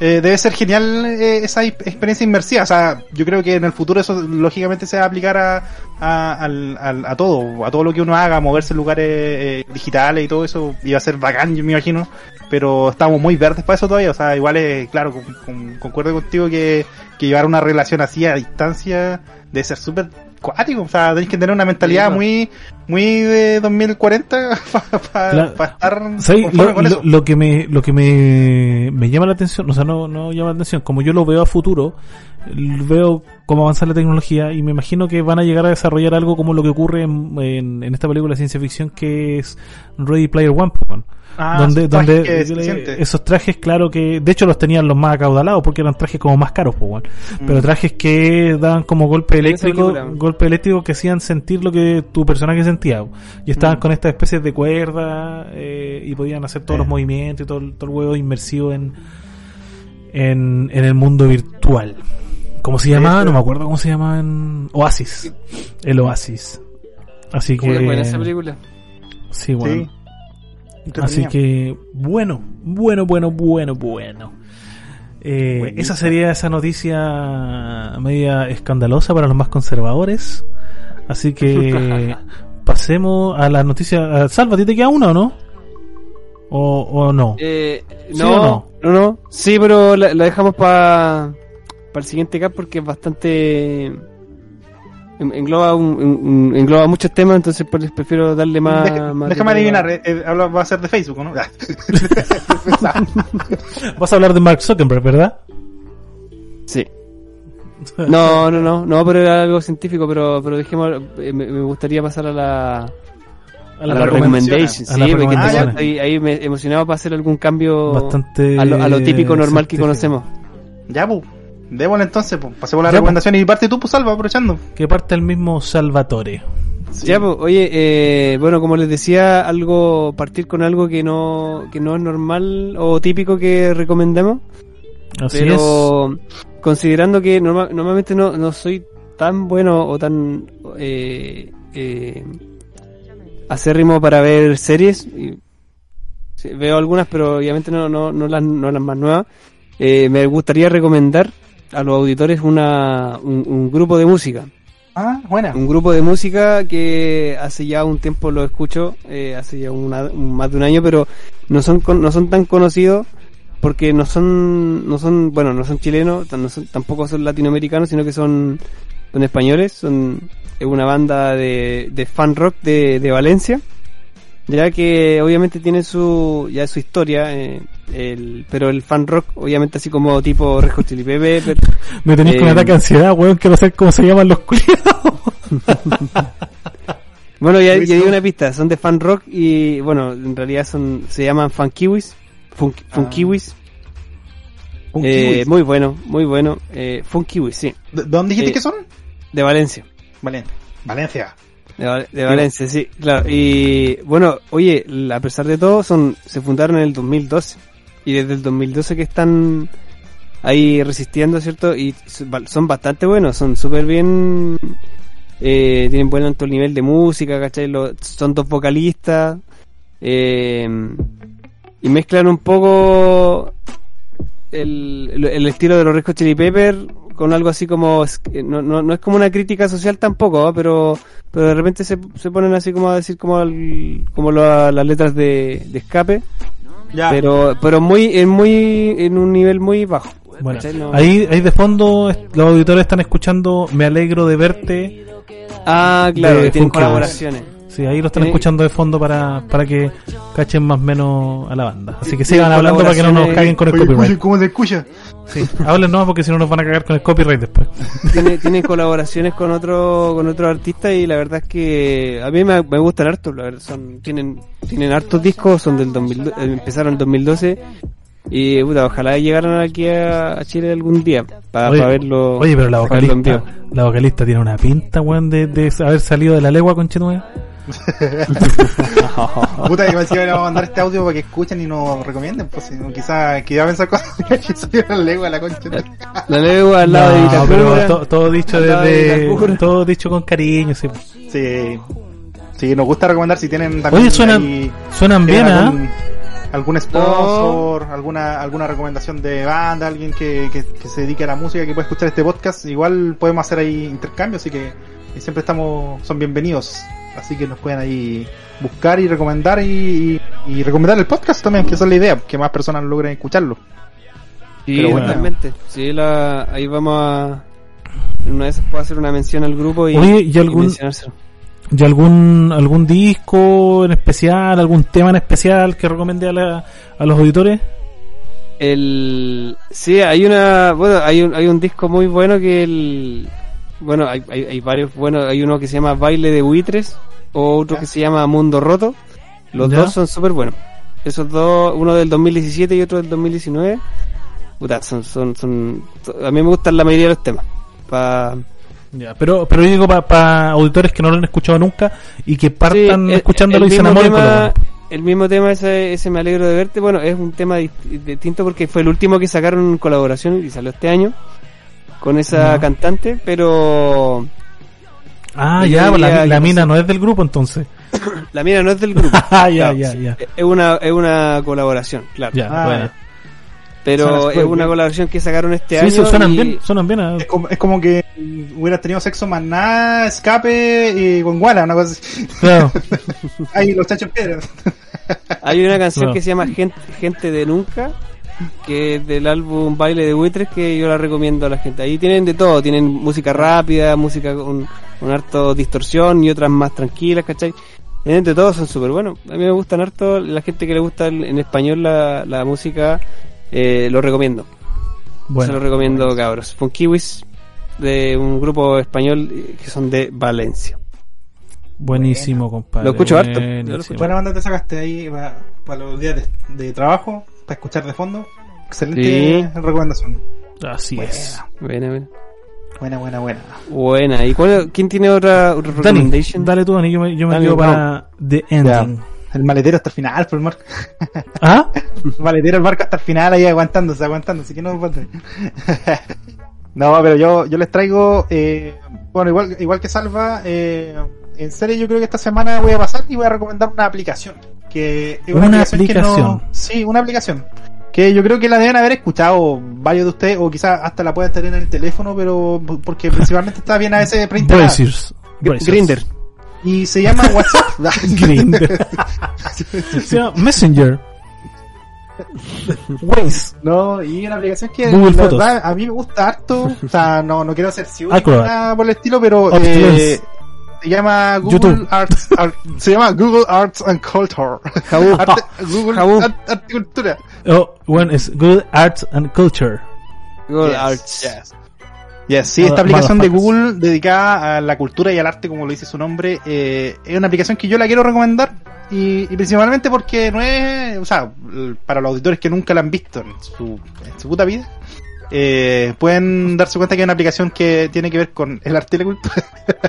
eh, debe ser genial eh, esa experiencia inmersiva. O sea, yo creo que en el futuro eso lógicamente se va a aplicar a, a, al- al- a todo, a todo lo que uno haga, moverse en lugares eh, digitales y todo eso, iba a ser bacán, yo me imagino. Pero estamos muy verdes para eso todavía. O sea, igual es, claro, con- con- concuerdo contigo que, que llevar una relación así a distancia debe ser súper cuático. O sea, tenéis que tener una mentalidad Sí, muy, muy de 2040 *laughs* para Claro. estar ¿Sabes? conforme Lo, con lo- eso. lo que me lo que me, me llama la atención, o sea, no, no llama la atención, como yo lo veo a futuro, veo cómo avanza la tecnología y me imagino que van a llegar a desarrollar algo como lo que ocurre en, en, en esta película de ciencia ficción que es Ready Player One, pues. Ah, donde esos trajes donde eh, siente. esos trajes claro que de hecho los tenían los más acaudalados porque eran trajes como más caros pues, pero Mm. trajes que daban como golpe eléctrico golpe eléctrico que hacían sentir lo que tu personaje sentía y estaban Mm. con estas especies de cuerda eh, y podían hacer todos los movimientos y todo, el- todo el huevo inmersivo en, en en el mundo virtual ¿cómo se llamaba? no me acuerdo cómo se llamaba en Oasis el Oasis así que Muy buena esa película. sí bueno Sí. Así que, bueno, bueno, bueno, bueno, bueno. Eh, esa sería esa noticia media escandalosa para los más conservadores. Así que *laughs* pasemos a la noticia. Salva, ¿a ti te queda una o no? ¿O, o no? Eh, ¿Sí no, o no? no, no, Sí, pero la, la dejamos para el siguiente cap porque es bastante. en- Engloba, un, un- engloba muchos temas, entonces pues, prefiero darle *laughs* más. Deja- más déjame adivinar, eh, eh, va a ser de Facebook, ¿no? *laughs* Vas a hablar de Mark Zuckerberg, ¿verdad? Sí. No, no, no, no, pero era algo científico, pero, pero dejemos, eh, me, me gustaría pasar a la, A a la recomendaciones. recommendation, A sí, porque ahí, ahí me emocionado para hacer algún cambio Bastante. a, lo, a lo típico normal que conocemos. ya, pues. Démosle entonces, pues. Pasemos la Ya, pues. recomendación y parte tú, pues, Salva, aprovechando. Que parte el mismo Salvatore. Ya, pues, oye, eh, bueno, como les decía, algo partir con algo que no que no es normal o típico que recomendemos, Así pero considerando que norma- normalmente no, no soy tan bueno o tan eh, eh, acérrimo para ver series, y, sí, veo algunas, pero obviamente no, no, no, las, no las más nuevas. eh, me gustaría recomendar a los auditores una, un, grupo de música. Ah, buena. Un grupo de música que hace ya un tiempo lo escucho, eh, hace ya más de un año, pero no son, no son tan conocidos porque no son, no son, bueno, no son chilenos, tampoco son latinoamericanos, sino que son, son españoles, son una banda de, de fan rock de, de Valencia ya que obviamente tiene su ya su historia eh, el, pero el fan rock obviamente así como tipo Red Hot Chili Peppers *laughs* me tenéis con eh, ataque de ansiedad weón quiero saber cómo se llaman los culiados *laughs* *laughs* bueno ya, ya di una pista son de fan rock y bueno en realidad son se llaman fan kiwis fun, ah. kiwis eh, muy bueno muy bueno eh, fun kiwis sí ¿de dónde dijiste que son? de Valencia Valencia Valencia de, Valencia, sí, claro. Y bueno, oye, a pesar de todo, son se fundaron en el 2012. Y desde el 2012 que están ahí resistiendo, ¿cierto? Y son bastante buenos, son súper bien... Eh, tienen buen alto nivel de música, ¿cachai? son dos vocalistas. Eh, y mezclan un poco el, el, estilo de los Red Chili Pepper con algo así como no, no, no es como una crítica social tampoco pero pero de repente se, se ponen así como a decir como como las letras de escape pero pero muy en muy en un nivel muy bajo. Bueno, ahí ahí de fondo los auditores están escuchando me alegro de verte ah claro tienen colaboraciones Sí, ahí lo están escuchando de fondo para, para que cachen más o menos a la banda. Así que sigan hablando para que no nos caguen con el copyright. ¿Cómo se escucha? Sí, hablen no, porque si no nos van a cagar con el copyright después. Tiene, tiene colaboraciones con otro con otro artista y la verdad es que a mí me, me gustan harto. La verdad, son, tienen, tienen hartos discos, son del 2000, empezaron en el 2012 y puta, ojalá llegaran aquí a, Chile algún día para, verlo. Oye, pero la vocalista, la vocalista tiene una pinta, weón, de, de haber salido de la legua con Chetumal. *laughs* Puta, que me le vamos a mandar este audio para que escuchen y nos recomienden. Pues si quizás que ya pensar cosas *laughs* que la lengua la concha. *laughs* La lengua al lado no, de pero todo dicho desde. Todo dicho con cariño, sí. Sí. Sí, nos gusta recomendar si tienen también. Oye, suenan, suenan bien, ¿ah? algún sponsor, alguna alguna recomendación de banda, alguien que, que, que, se dedique a la música que pueda escuchar este podcast, igual podemos hacer ahí intercambios, así que siempre estamos son bienvenidos. Así que nos pueden ahí buscar y recomendar y, y, recomendar el podcast también, que esa es la idea, que más personas logren escucharlo. Sí, realmente. Sí, la, ahí vamos a. Una de esas puedo hacer una mención al grupo y, Oye, ¿y algún, ¿y algún, algún disco en especial, algún tema en especial que recomendé a, la, a los auditores? El, sí, hay una, bueno, hay un, hay un disco muy bueno que el, bueno, hay, hay, varios, bueno, hay uno que se llama Baile de Buitres, o otro que se llama Mundo Roto. Los dos son súper buenos. Esos dos, uno del 2017 y otro del 2019. Puta, son, son, son, a mí me gustan la mayoría de los temas. Pa... Ya, pero, pero yo digo para auditores que no lo han escuchado nunca y que partan escuchándolo y se enamoren El mismo tema, ese, ese me alegro de verte, bueno, es un tema distinto porque fue el último que sacaron en colaboración y salió este año con esa cantante, pero... Ah, ya, pues la, *coughs* la mina no es del grupo entonces. la mina no es del grupo. ah, ya, ya, ya. Es una, es una colaboración, claro. Ya, ah, bueno. Pero es una colaboración que sacaron este año. Sí, suenan bien, suenan bien. Es, como, es como que hubieras tenido sexo más nada, escape y con guala, una cosa así. Claro. *laughs* Ahí los chachos piedras. Hay una canción que se llama Gente, Gente de Nunca, que es del álbum Baile de Buitres, que yo la recomiendo a la gente. Ahí tienen de todo, tienen música rápida, música con, con harto distorsión y otras más tranquilas, ¿cachai? Tienen de todo, son súper buenos. A mí me gustan harto, la gente que le gusta en español la, la música, eh, lo recomiendo. Bueno, Se lo recomiendo, cabros. Funkiwis, de un grupo español que son de Valencia. Buenísimo, compadre. Lo escucho harto. Buena banda te sacaste ahí para, los días de trabajo para escuchar de fondo. Excelente recomendación. Así es. Buena, buena. Buena, buena, buena. Buena. ¿Y cuál, quién tiene otra, recomendación? Dale tú, Dani, yo me, yo me digo para The Ending. El maletero hasta el final, por el *laughs* marco. ¿Ah? el maletero, el marco hasta el final ahí aguantándose, aguantándose, así que no *laughs* No, pero yo, yo les traigo, eh, bueno, igual, igual que Salva, eh, en serio yo creo que esta semana voy a pasar y voy a recomendar una aplicación que una aplicación, sí una aplicación que yo creo que la deben haber escuchado varios de ustedes, o quizás hasta la puedan tener en el teléfono, pero porque principalmente está bien a veces *laughs* preinstalada. Grinder. Y se llama WhatsApp. *laughs* Grindr. *laughs* Se llama Messenger. Waze. No, y una aplicación que Google la Fotos. verdad, a mí me gusta harto. O sea, no, no quiero Acrobat. nada por el estilo, pero eh, se llama Google YouTube. Arts, Art- se llama Google Arts and Culture. Arte- Google Jabú. Art- y Cultura. Oh, one is Good Arts and Culture. Google Yes, Arts. yes. Yes, sí, esta aplicación de. Google dedicada a la cultura y al arte, como lo dice su nombre, eh, es una aplicación que yo la quiero recomendar y, y principalmente porque no es, o sea, para los auditores que nunca la han visto en su, en su puta vida, eh, pueden darse cuenta que es una aplicación que tiene que ver con el arte y la cultura.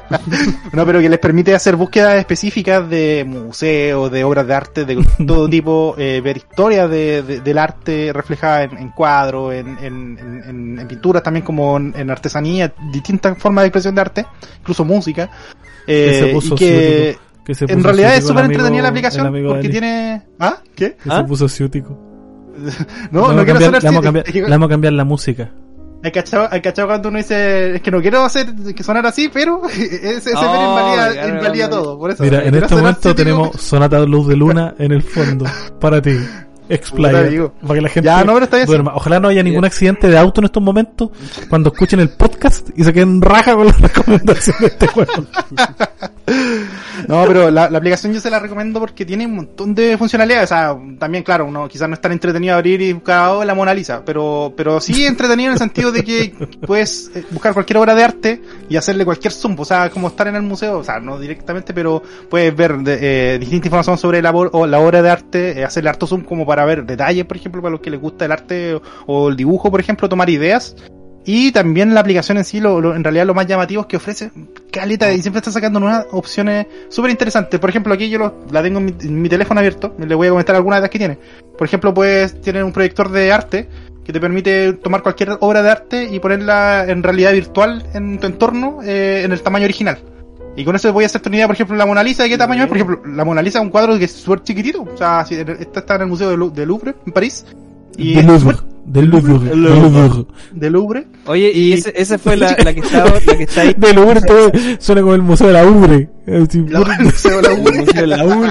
*laughs* no, pero que les permite hacer búsquedas específicas de museos, de obras de arte, de *laughs* todo tipo, eh, ver historias de, de- del arte reflejada en, en cuadros, en, en, en- pinturas también como en, artesanía, distintas formas de expresión de arte, incluso música. Que Eh, se puso y que. Que se en realidad es súper entretenida la aplicación porque tiene... ¿Ah? ¿Qué? Que ¿Ah? se puso ciútico. *laughs* No, no quiero cambiar, le vamos a cambiar, así. *laughs* le vamos a cambiar la música. Hay cachado, hay cachado cuando uno dice, es que no quiero hacer que sonar así, pero *laughs* ese, ese Oh, invalida, invalida todo. Por eso, Mira, en este sonar momento así, digo, tenemos Sonata de Luz de Luna en el fondo. Para ti. Amigo. Para que la gente Ya, no, pero está bien. duerma. Ojalá no haya ningún accidente de auto en estos momentos cuando escuchen el podcast y se queden raja con las recomendaciones de este juego. No, pero la, aplicación yo se la recomiendo porque tiene un montón de funcionalidades. O sea, también, claro, uno quizás no es tan entretenido abrir y buscar la Mona Lisa, pero, pero sí entretenido en el sentido de que puedes eh, buscar cualquier obra de arte y hacerle cualquier zoom. O sea, como estar en el museo, o sea, no directamente, pero puedes ver de- eh, distinta información sobre la, o la obra de arte, eh, hacerle harto zoom como para ver detalles, por ejemplo, para los que les gusta el arte o el dibujo, por ejemplo, tomar ideas. Y también la aplicación en sí, lo, lo- en realidad lo más llamativo es que ofrece caleta y siempre está sacando nuevas opciones súper interesantes. Por ejemplo, aquí yo lo- la tengo en mi, en mi teléfono abierto, le voy a comentar algunas de las que tiene. Por ejemplo, puedes tener un proyector de arte que te permite tomar cualquier obra de arte y ponerla en realidad virtual en tu entorno eh, en el tamaño original. Y con eso voy a hacer tu idea, por ejemplo, la Mona Lisa, ¿de qué tamaño es? Por ejemplo, la Mona Lisa es un cuadro que es súper chiquitito. O sea, si- esta está en el Museo de de Louvre, en París. Y es Louvre. Del Louvre. Del Louvre. de Louvre. Oye, y ese, esa fue la, la que estaba, la que está ahí. Del Louvre todo suena como el Museo de la Ubre. El Museo de la Louvre. El Museo de la U.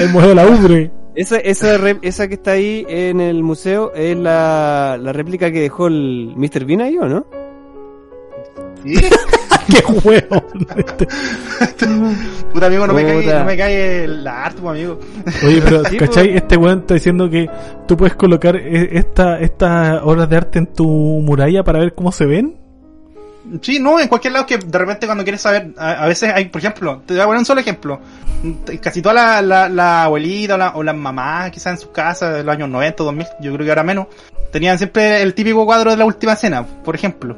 El Museo de la Ubre. Esa, esa, re- esa que está ahí en el museo es la, la réplica que dejó el Mr. Bean ahí, ¿o no? ¿Sí? *laughs* Qué huevo. Puta amigo, no me, cae, no me cae la arte, pues, amigo. Oye, pero *laughs* Sí, ¿cachai? pues. Este weón está diciendo que tú puedes colocar esta, estas obras de arte en tu muralla para ver cómo se ven. Sí, no, en cualquier lado que de repente cuando quieres saber, a, a veces hay, por ejemplo, te voy a poner un solo ejemplo. Casi toda la, la, la abuelita o, la, o las mamás, quizás en sus casas de los años 90, 2000, yo creo que ahora menos, tenían siempre el típico cuadro de la última cena, por ejemplo.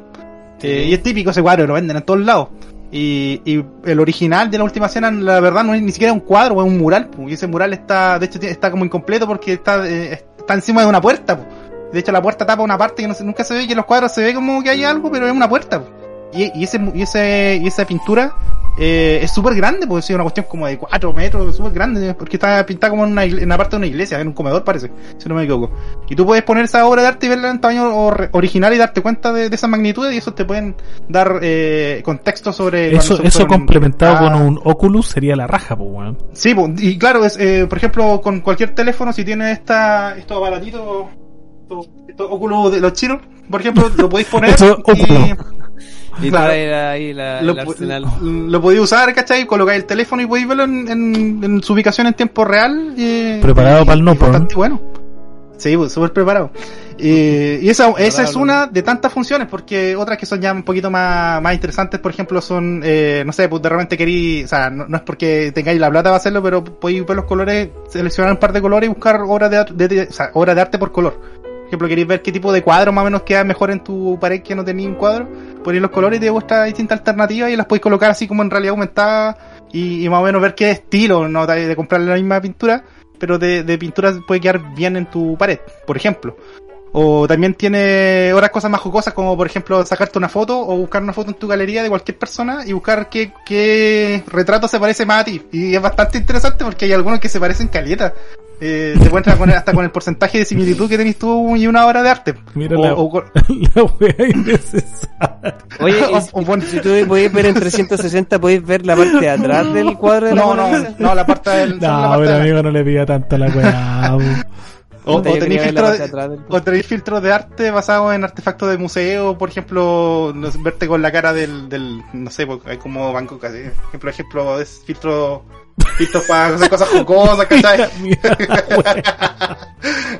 Y es típico ese cuadro, lo venden en todos lados. Y, y el original de la última cena, la verdad, no es ni siquiera un cuadro, es un mural. pues, Y ese mural está, de hecho, está como incompleto porque está, eh, está encima de una puerta. pues. De hecho, la puerta tapa una parte que no se- nunca se ve, que en los cuadros se ve como que hay algo, pero es una puerta. Y, y ese, y ese, y esa pintura eh, es súper grande, porque es una cuestión como de 4 metros, súper grande, porque está pintada como en una, en una parte de una iglesia, en un comedor parece, si no me equivoco. Y tú puedes poner esa obra de arte y verla en tamaño or- original y darte cuenta de, de esas magnitudes y eso te pueden dar eh, contexto sobre... Eso, eso complementado Ah, con un Oculus sería la raja, pues weón. Sí, po, y claro, es, eh, por ejemplo, con cualquier teléfono, si tiene esta, estos aparatitos, estos, estos óculos de los chinos, por ejemplo, lo podéis poner y. Y Claro. traer ahí la, lo, el arsenal. lo podéis usar, ¿cachai? Colocáis el teléfono y podéis verlo en, en- en su ubicación en tiempo real. y- Preparado y- pa'l no. Bastante bueno. Sí, pues, súper preparado. Eh, y esa, esa es una de tantas funciones, porque otras que son ya un poquito más, más interesantes, por ejemplo, son, eh, no sé, pues de repente queréis, o sea, no, no es porque tengáis la plata para hacerlo, pero podéis ver los colores, seleccionar un par de colores y buscar obras de, de, de- o sea, obras de arte por color. Por ejemplo, queréis ver qué tipo de cuadro más o menos queda mejor en tu pared que no tenéis un cuadro, ponéis los colores de vuestras distintas alternativas y las podéis colocar así como en realidad aumentada y, más o menos ver qué estilo, no de comprar la misma pintura, pero de, de pintura puede quedar bien en tu pared, por ejemplo. O también tiene otras cosas más jocosas, como por ejemplo sacarte una foto o buscar una foto en tu galería de cualquier persona y buscar qué, qué retrato se parece más a ti. Y es bastante interesante porque hay algunos que se parecen caleta. Eh, te encuentras con, hasta con el porcentaje de similitud que tenés tú y una obra de arte. Mira O- la, o con- *laughs* la wea innecesaria. Oye, *laughs* si, o pon- si tú podéis ver en 360, podéis ver la parte de atrás del cuadro de la no, no, no, la parte del... No, parte pero amigo, no le pida tanto a la weá. O, o tenéis de o tenéis filtros de arte basados en artefactos de museo, por ejemplo, no sé, verte con la cara del, del no sé, porque hay como banco, casi, ejemplo, ejemplo, es filtro, filtros para hacer cosas jocosas, *laughs* ¿cachai? *laughs*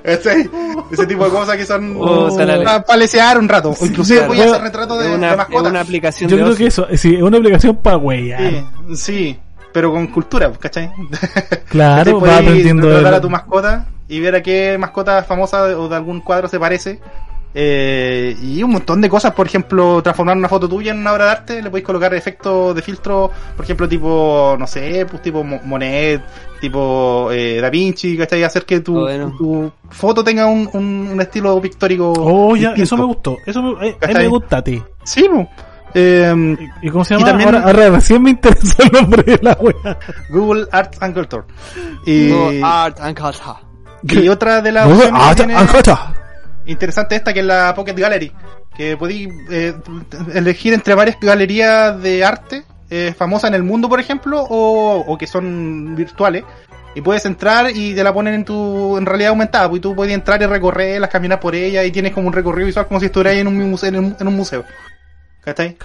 Ese, ese tipo de cosas que son Oh, para palesear un rato, o inclusive claro. voy a hacer retratos de, una, mascotas. una aplicación Yo de creo ocio. que eso, sí, es una aplicación para weyar. Sí, sí, pero con cultura, ¿cachai? *laughs* Claro, va aprendiendo a tu mascota y ver a qué mascota famosa o de algún cuadro se parece. Eh, y un montón de cosas, por ejemplo, transformar una foto tuya en una obra de arte, le podéis colocar efectos de filtro, por ejemplo, tipo, no sé, pues tipo Mo- Monet, tipo eh, Da Vinci, ¿cachai? Hacer que tu, Bueno. tu foto tenga un, un, un estilo pictórico. Oh, ya, distinto. eso me gustó. Eso me, eh, a mí ¿Cachai? me gusta a ti. Sí, po. Eh, ¿Y, y cómo se Y llama? también- Ahora, ahora recién me interesó el nombre de la wea. Google Arts and Culture. Y, No, Art and Culture. Y otra de las opciones que Art tiene- and Culture. interesante esta que es la Pocket Gallery, que podéis eh, elegir entre varias galerías de arte eh, famosas en el mundo, por ejemplo, o, o que son virtuales. Y puedes entrar y te la ponen en tu en realidad aumentada, pues y tú puedes entrar y recorrerlas, caminar por ellas y tienes como un recorrido visual como si estuvieras en un museo. En un, en un museo. ¿Cachai?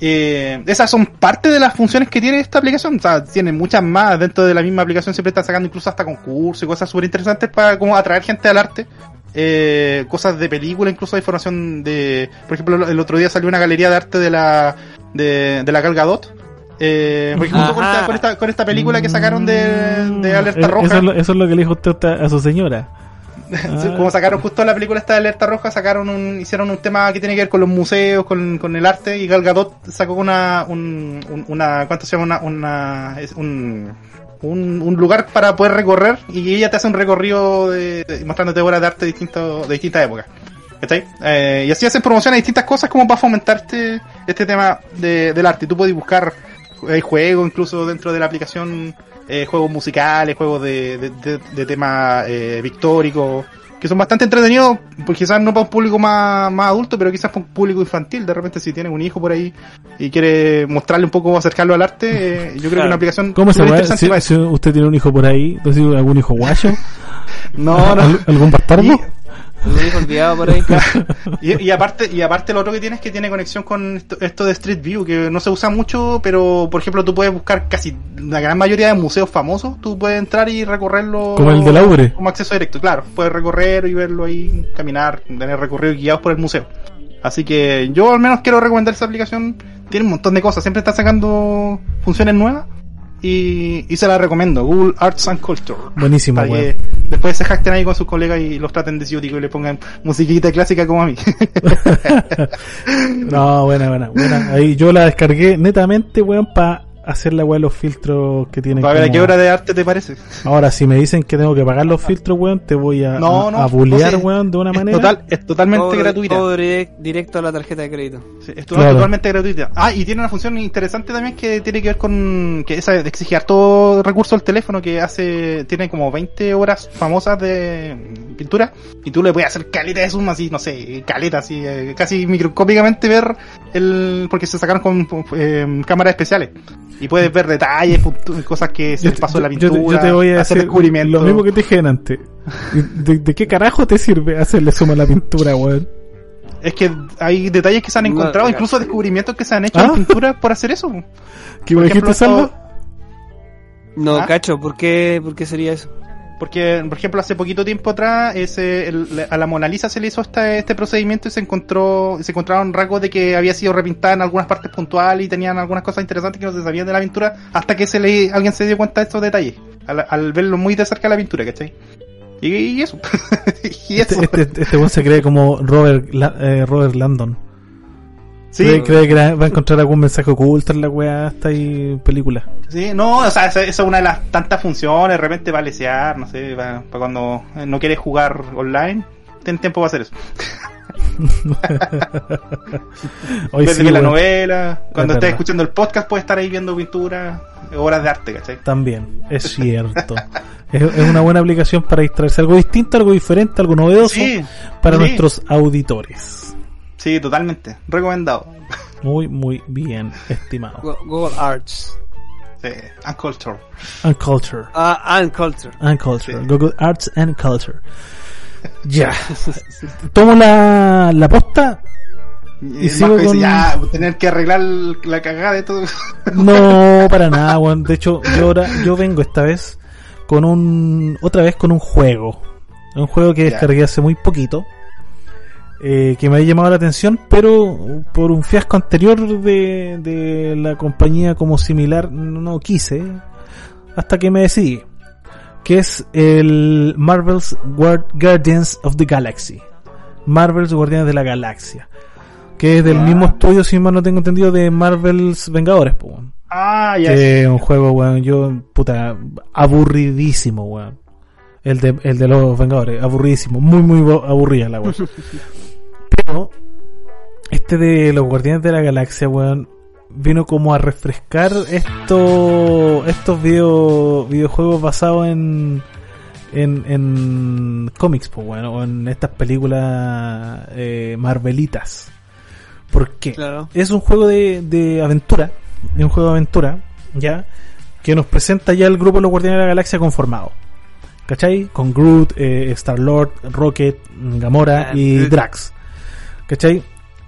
Eh, esas son parte de las funciones que tiene esta aplicación. O sea, tiene muchas más dentro de la misma aplicación. Siempre están sacando incluso hasta concursos y cosas súper interesantes para como atraer gente al arte. Eh, cosas de película, incluso hay información de... Por ejemplo, el otro día salió una galería de arte de la de, de la Gal Gadot. Eh, por ejemplo, con esta, con, esta, con esta película que sacaron de, de Alerta Mm, Roja. Eso es, lo, eso es lo que le dijo usted a su señora. *laughs* Como sacaron justo la película esta de Alerta Roja, sacaron un, hicieron un tema que tiene que ver con los museos, con, con el arte, y Gal Gadot sacó una, un, un- una, ¿cuánto se llama? Una, una, un, un, un lugar para poder recorrer, y ella te hace un recorrido de, de- mostrándote obras de arte distinto, de distintas épocas. ¿Cachai? Eh, y así hacen promoción a distintas cosas como para fomentar este, este tema de, del arte. Tú puedes buscar, hay juegos incluso dentro de la aplicación, eh, juegos musicales, juegos de, de, de, de tema eh, pictórico, que son bastante entretenidos, pues quizás no para un público más, más adulto, pero quizás para un público infantil. De repente si tienes un hijo por ahí y quiere mostrarle un poco, acercarlo al arte, eh, yo creo que Claro. una aplicación ¿Cómo se interesante Si, si usted tiene un hijo por ahí, entonces algún hijo guacho, *laughs* No, no. ¿Al- ¿algún bastardo? Lo dijo olvidado por ahí. *laughs* Y, y aparte, y aparte lo otro que tiene es que tiene conexión con esto, esto de Street View, que no se usa mucho, pero por ejemplo tú puedes buscar casi la gran mayoría de museos famosos, tú puedes entrar y recorrerlo. Como el de Laure. Como acceso directo, claro. Puedes recorrer y verlo ahí, caminar, tener recorridos guiados por el museo. Así que yo al menos quiero recomendar esa aplicación. Tiene un montón de cosas, siempre está sacando funciones nuevas. Y, y se la recomiendo, Google Arts and Culture. Buenísimo, Para que después se jacten ahí con sus colegas y los traten de ciúticos y le pongan musiquita clásica como a mí. *laughs* No, buena, buena, buena. Ahí yo la descargué netamente, weón, para hacer la weá los filtros que tienen. Para ver a como- qué obra de arte te parece. Ahora, si me dicen que tengo que pagar los filtros, weón, te voy a, No, a, no, a bullear, no sé. weón, de una Es, manera. total, es totalmente Todo- gratuita. todo direct- directo a la tarjeta de crédito. Sí, es Claro. totalmente gratuita. Ah, y tiene una función interesante también que tiene que ver con que esa exige harto recurso al teléfono que hace, tiene como 20 horas famosas de pintura y tú le puedes hacer caleta de zoom así, no sé, caleta así, eh, casi microscópicamente ver el, porque se sacaron con eh, cámaras especiales y puedes ver detalles, cosas que se les pasó en la yo te- pintura, yo te voy a hacer descubrimientos. lo mismo que te dije antes. ¿De, de qué carajo te sirve hacerle suma a la pintura, weón? Es que hay detalles que se han encontrado, no, incluso descubrimientos que se han hecho ¿Ah? en pintura por hacer eso. ¿Qué Por me ejemplo, dijiste, Salva? No, ¿Ah? cacho, ¿por qué, ¿por qué sería eso? Porque, por ejemplo, hace poquito tiempo atrás, ese, el- a la Mona Lisa se le hizo este, este procedimiento y se encontró, se encontraron rasgos de que había sido repintada en algunas partes puntuales y tenían algunas cosas interesantes que no se sabían de la pintura hasta que se le, alguien se dio cuenta de estos detalles, al, al verlo muy de cerca la pintura, ¿cachai? Y, y eso. *laughs* y eso. Este, este, este weón se cree como Robert, eh, Robert Landon. Sí, Cree, cree que la- va a encontrar algún mensaje oculto en la weá hasta ahí película. sí, no, o sea, esa, esa es una de las tantas funciones, de repente para lesear, no sé, para, para cuando no quieres jugar online, ten tiempo para hacer eso. *laughs* Hoy sí, la novela, cuando estés escuchando el podcast puedes estar ahí viendo pintura, obras de arte, ¿cachai? También, es cierto. *laughs* es, una buena aplicación para distraerse. Algo distinto, algo diferente, algo novedoso para nuestros auditores. Sí, totalmente. Recomendado. Muy, muy bien, estimado. Google Arts. Sí, and Culture. And Culture. And Culture. And Culture. Google Arts and Culture. *laughs* Ya. Tomo la, la posta y, sigo con... ya, tener que arreglar la cagada de todo. *laughs* No, para nada, weón. De hecho, yo ahora, yo vengo esta vez con un, otra vez con un juego. Un juego que descargué hace muy poquito. Eh, que me ha llamado la atención, pero por un fiasco anterior de, de la compañía como similar no quise, hasta que me decidí, que es el Marvel's Guardians of the Galaxy. Marvel's Guardianes de la Galaxia, que es del mismo estudio, si mal no tengo entendido, de Marvel's Vengadores, Ah, ya. Que es un juego, weón, yo, puta, aburridísimo, weón. El de, el de los Vengadores, aburridísimo, muy, muy aburrida la weón. *laughs* Pero, este de los Guardianes de la Galaxia, weón, vino como a refrescar esto, estos video, videojuegos basados en, en, en cómics, pues bueno, o en estas películas eh, marvelitas. Porque es un juego de, de aventura, es un juego de aventura, ya, que nos presenta ya el grupo de los Guardianes de la Galaxia conformado. ¿Cachai? Con Groot, eh, Star-Lord, Rocket, Gamora y Drax. ¿Cachai?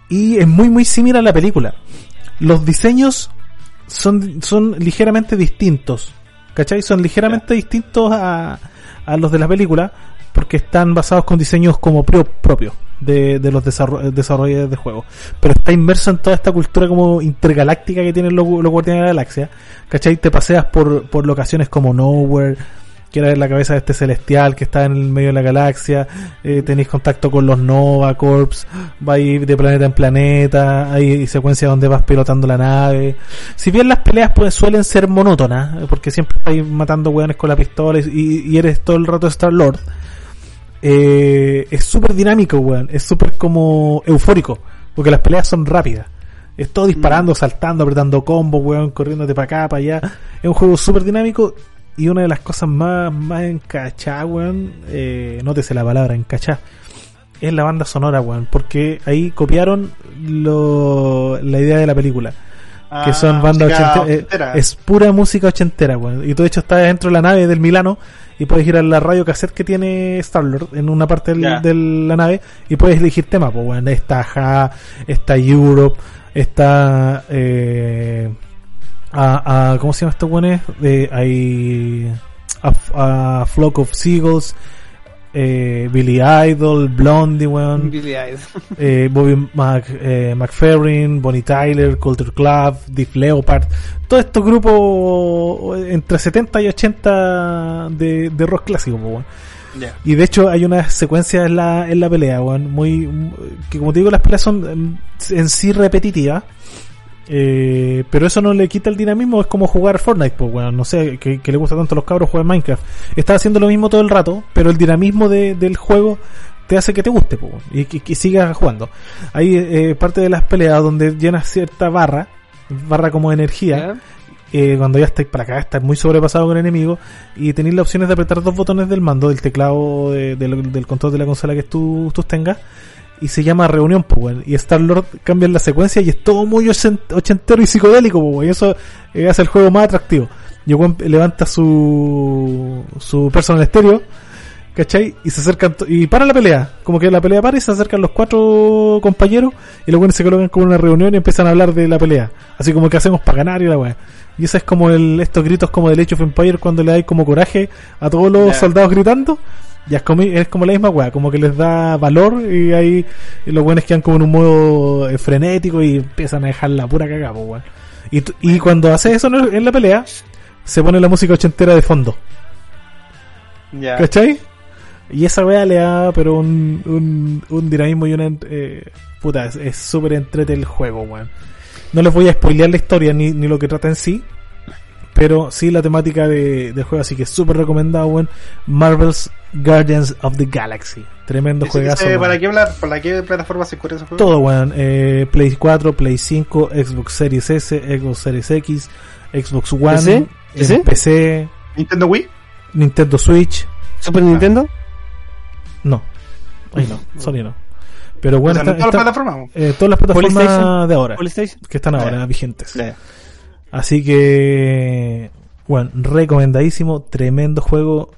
Y es muy muy similar a la película. Los diseños son, son ligeramente distintos. ¿Cachai? Son ligeramente distintos a, a los de la película porque están basados con diseños como propios de, de los desarrolladores de juegos. Pero está inmerso en toda esta cultura como intergaláctica que tienen los, los Guardianes de la Galaxia. ¿Cachai? Te paseas por, por locaciones como Nowhere, quiere ver la cabeza de este celestial que está en el medio de la galaxia, eh, tenéis contacto con los Nova Corps, vais de planeta en planeta, hay secuencias donde vas pilotando la nave. Si bien las peleas pues suelen ser monótonas, porque siempre estáis matando weones con la pistola y, eres todo el rato Star Lord, eh, es súper dinámico, weón, es súper como eufórico, porque las peleas son rápidas. Es todo disparando, mm. saltando, apretando combos, weón, corriéndote para acá, para allá. Es un juego súper dinámico y una de las cosas más, más encachadas, weón, eh, nótese la palabra encachada, es la banda sonora, weón, porque ahí copiaron lo, la idea de la película. que son ah, bandas ochenteras. Eh, es pura música ochentera, weón. Y tú, de hecho, estás dentro de la nave del Milano y puedes ir a la radio cassette que tiene Star-Lord en una parte de la nave y puedes elegir tema, pues, weón. Está Ja, está Europe, está. Eh, a, a ¿cómo se llama estos buenos? Eh, hay a, Flock of Seagulls, eh, Billy Idol, Blondie, weón. Billy Idol. *laughs* eh, Bobby Mac, eh, McFerrin, Bonnie Tyler, Culture Club, Deep Leopard. Todos estos grupos entre 70 y 80 de, de rock clásico, weón. Y de hecho hay una secuencia en la, en la pelea, weón, muy, que como te digo, las peleas son en sí repetitivas eh, pero eso no le quita el dinamismo, es como jugar Fortnite, pues bueno, no sé, que, le gusta tanto a los cabros jugar Minecraft. Está haciendo lo mismo todo el rato, pero el dinamismo del juego te hace que te guste pues, y que, sigas jugando. Hay eh, parte de las peleas donde llenas cierta barra, barra como de energía, eh, cuando ya estáis para acá, estás muy sobrepasado con el enemigo y tenéis la opción de apretar dos botones del mando, del teclado, del control de la consola que tú, tú tengas y se llama Reunión, pues, Y Star Lord cambia la secuencia y es todo muy ochentero y psicodélico, pues, Y eso eh, hace el juego más atractivo. Y levanta su, su personal estéreo, ¿cachai? Y se acercan, y para la pelea. Como que la pelea para y se acercan los cuatro compañeros y luego se colocan como una reunión y empiezan a hablar de la pelea. Así como que hacemos para ganar y la weá. Y eso es como el, estos gritos como del Age of Empire cuando le dais como coraje a todos los soldados gritando. Ya es como, es como la misma weá, como que les da valor y ahí los buenos quedan como en un modo eh, frenético y empiezan a dejar la pura cagada, weón. Y, y cuando hace eso en la pelea, se pone la música ochentera de fondo. Ya. ¿Cachai? Y esa weá le da, pero un, un, un dinamismo y una. Eh, puta, es súper entrete el juego, weón. No les voy a spoilear la historia ni, ni lo que trata en sí, pero sí la temática de, del juego, así que súper recomendado, weón. Marvel's Guardians of the Galaxy. Tremendo Ese- juegazo. ¿Para qué hablar? ¿Para qué plataforma se corre ese juego? Todo, weón. Eh, Play 4, Play 5, Xbox Series S, Xbox Series X, Xbox One, ¿PC? ¿PC? PC, ¿Nintendo Wii? Nintendo Switch. ¿Super Nintendo? No. Ahí no, Sony no. Pero O bueno, sea, en está- todas las está- plataformas. eh, todas las plataformas de ahora, que están ahora Ya. vigentes. Ya. Así que, bueno, recomendadísimo, tremendo juego.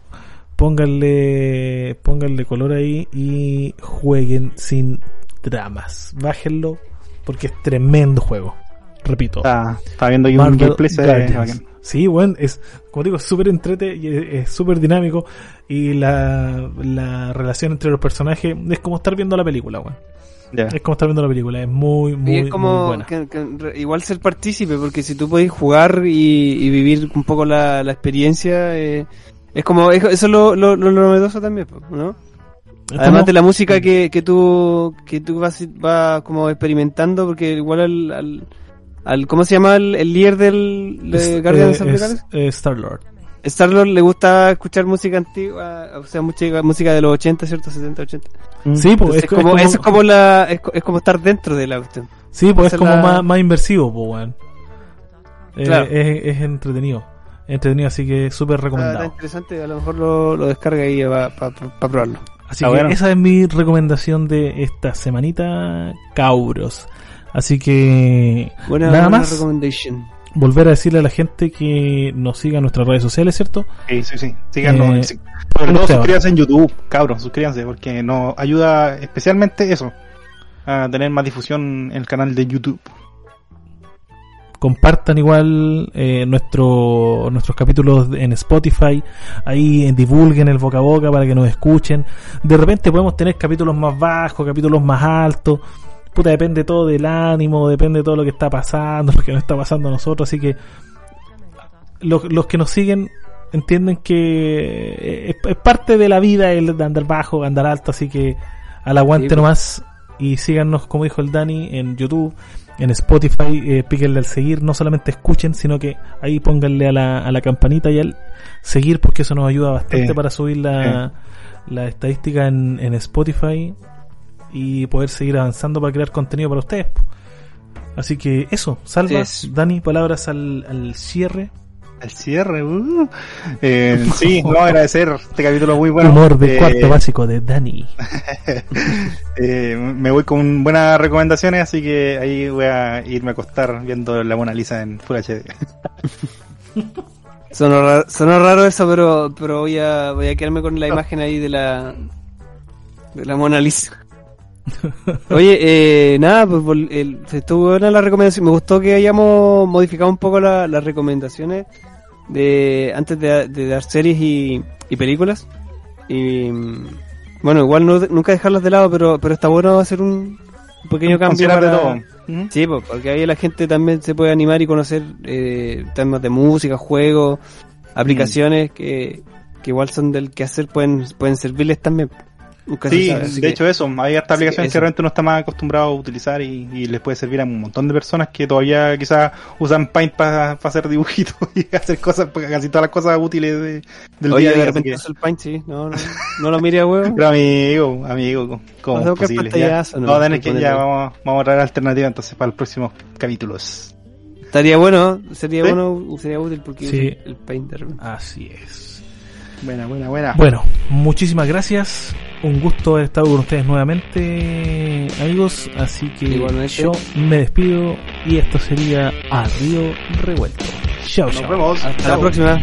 Pónganle, pónganle color ahí y jueguen sin dramas. Bájenlo porque es tremendo juego. Repito. Está, está viendo aquí un gameplay. Sí, bueno, es, como digo, es súper entrete y es súper dinámico. Y la, la relación entre los personajes es como estar viendo la película, weón. Ya. Es como estar viendo la película, es muy, muy, y es muy como buena. que- que igual ser partícipe, porque si tú podés jugar y, y vivir un poco la, la experiencia, eh, es como, es- eso es lo, lo, lo novedoso también, ¿no? Además como- de la música que, que tú, que tú vas, vas como experimentando, porque igual al, al, al- ¿cómo se llama el, el líder del de es- Guardians eh, of the es, Galaxy? eh, Star-Lord. Star-Lord le gusta escuchar música antigua, o sea, música, música de los 80, ¿cierto? 70, 80. Sí, pues Entonces, es, como, es como, eso es como la, es, es como estar dentro de la cuestión. sí, pues es es como la- más, más inversivo, pues, weón. Eh, Claro. es, es entretenido. Entretenido, así que súper Está, está recomendado. interesante, a lo mejor lo, lo descarga ahí para probarlo. Así Ah, que bueno. esa es mi recomendación de esta semanita, Cauros. Así que Buena, nada buena más. Volver a decirle a la gente que nos siga en nuestras redes sociales, ¿cierto? Sí, sí, sí. Síganos. Eh. Sobre todo suscríbanse en YouTube, cabros, suscríbanse, porque nos ayuda especialmente eso, a tener más difusión en el canal de YouTube. compartan igual eh, nuestro, nuestros capítulos en Spotify, ahí divulguen el boca a boca para que nos escuchen. De repente podemos tener capítulos más bajos, capítulos más altos. Puta, depende todo del ánimo, depende de todo lo que está pasando, *laughs* lo que nos está pasando a nosotros, así que los, los que nos siguen entienden que es, es parte de la vida el de andar bajo, andar alto, así que al aguante Sí, pues. nomás y síganos como dijo el Dani en YouTube, en Spotify, eh, píquenle al seguir, no solamente escuchen, sino que ahí pónganle a la, a la campanita y al seguir porque eso nos ayuda bastante para subir la, la estadística en, en Spotify y poder seguir avanzando para crear contenido para ustedes. Así que eso, salva, Así es. Dani, palabras al, al cierre. Al cierre, uh. Eh, *laughs* sí, no, agradecer este capítulo muy bueno. Humor de Eh, cuarto básico de Dani. *laughs* eh, me voy con buenas recomendaciones, así que ahí voy a irme a acostar viendo la Mona Lisa en Full HD. *laughs* Sonó raro, sonó raro eso, pero, pero voy a, voy a quedarme con la imagen ahí de la, de la Mona Lisa. *laughs* Oye, eh, nada, pues el- estuvo buena la recomendación. Me gustó que hayamos modificado un poco la- las recomendaciones de antes de, de dar series y, y películas. Y mm, bueno, igual no, nunca dejarlas de lado, pero, pero está bueno hacer un, un pequeño cambio. Para- todo. Sí, pues, porque ahí la gente también se puede animar y conocer eh, temas de música, juegos, aplicaciones que, que igual son del que hacer, pueden, pueden servirles también. Nunca Sí, sabe, de que- hecho eso, hay hartas que aplicaciones que realmente uno está más acostumbrado a utilizar y, y les puede servir a un montón de personas que todavía quizás usan Paint para hacer dibujitos *laughs* y hacer cosas, casi todas las cosas útiles de- del Oye, día a de día. repente el Paint, sí, no, no, no lo mire a huevo. Pero amigo, amigo, ¿cómo es posible? Ya, ¿no? vamos a tener que, ya vamos, vamos a traer alternativas entonces para los próximos capítulos. Estaría bueno, sería ¿Sí? bueno, sería útil porque Sí. el Paint de repente. Así es. Buena, buena, buena. Bueno, muchísimas gracias. Un gusto haber estado con ustedes nuevamente, amigos. Así que Igualmente. yo me despido y esto sería a Río Revuelto. Chao, Nos chao. vemos. Hasta la próxima.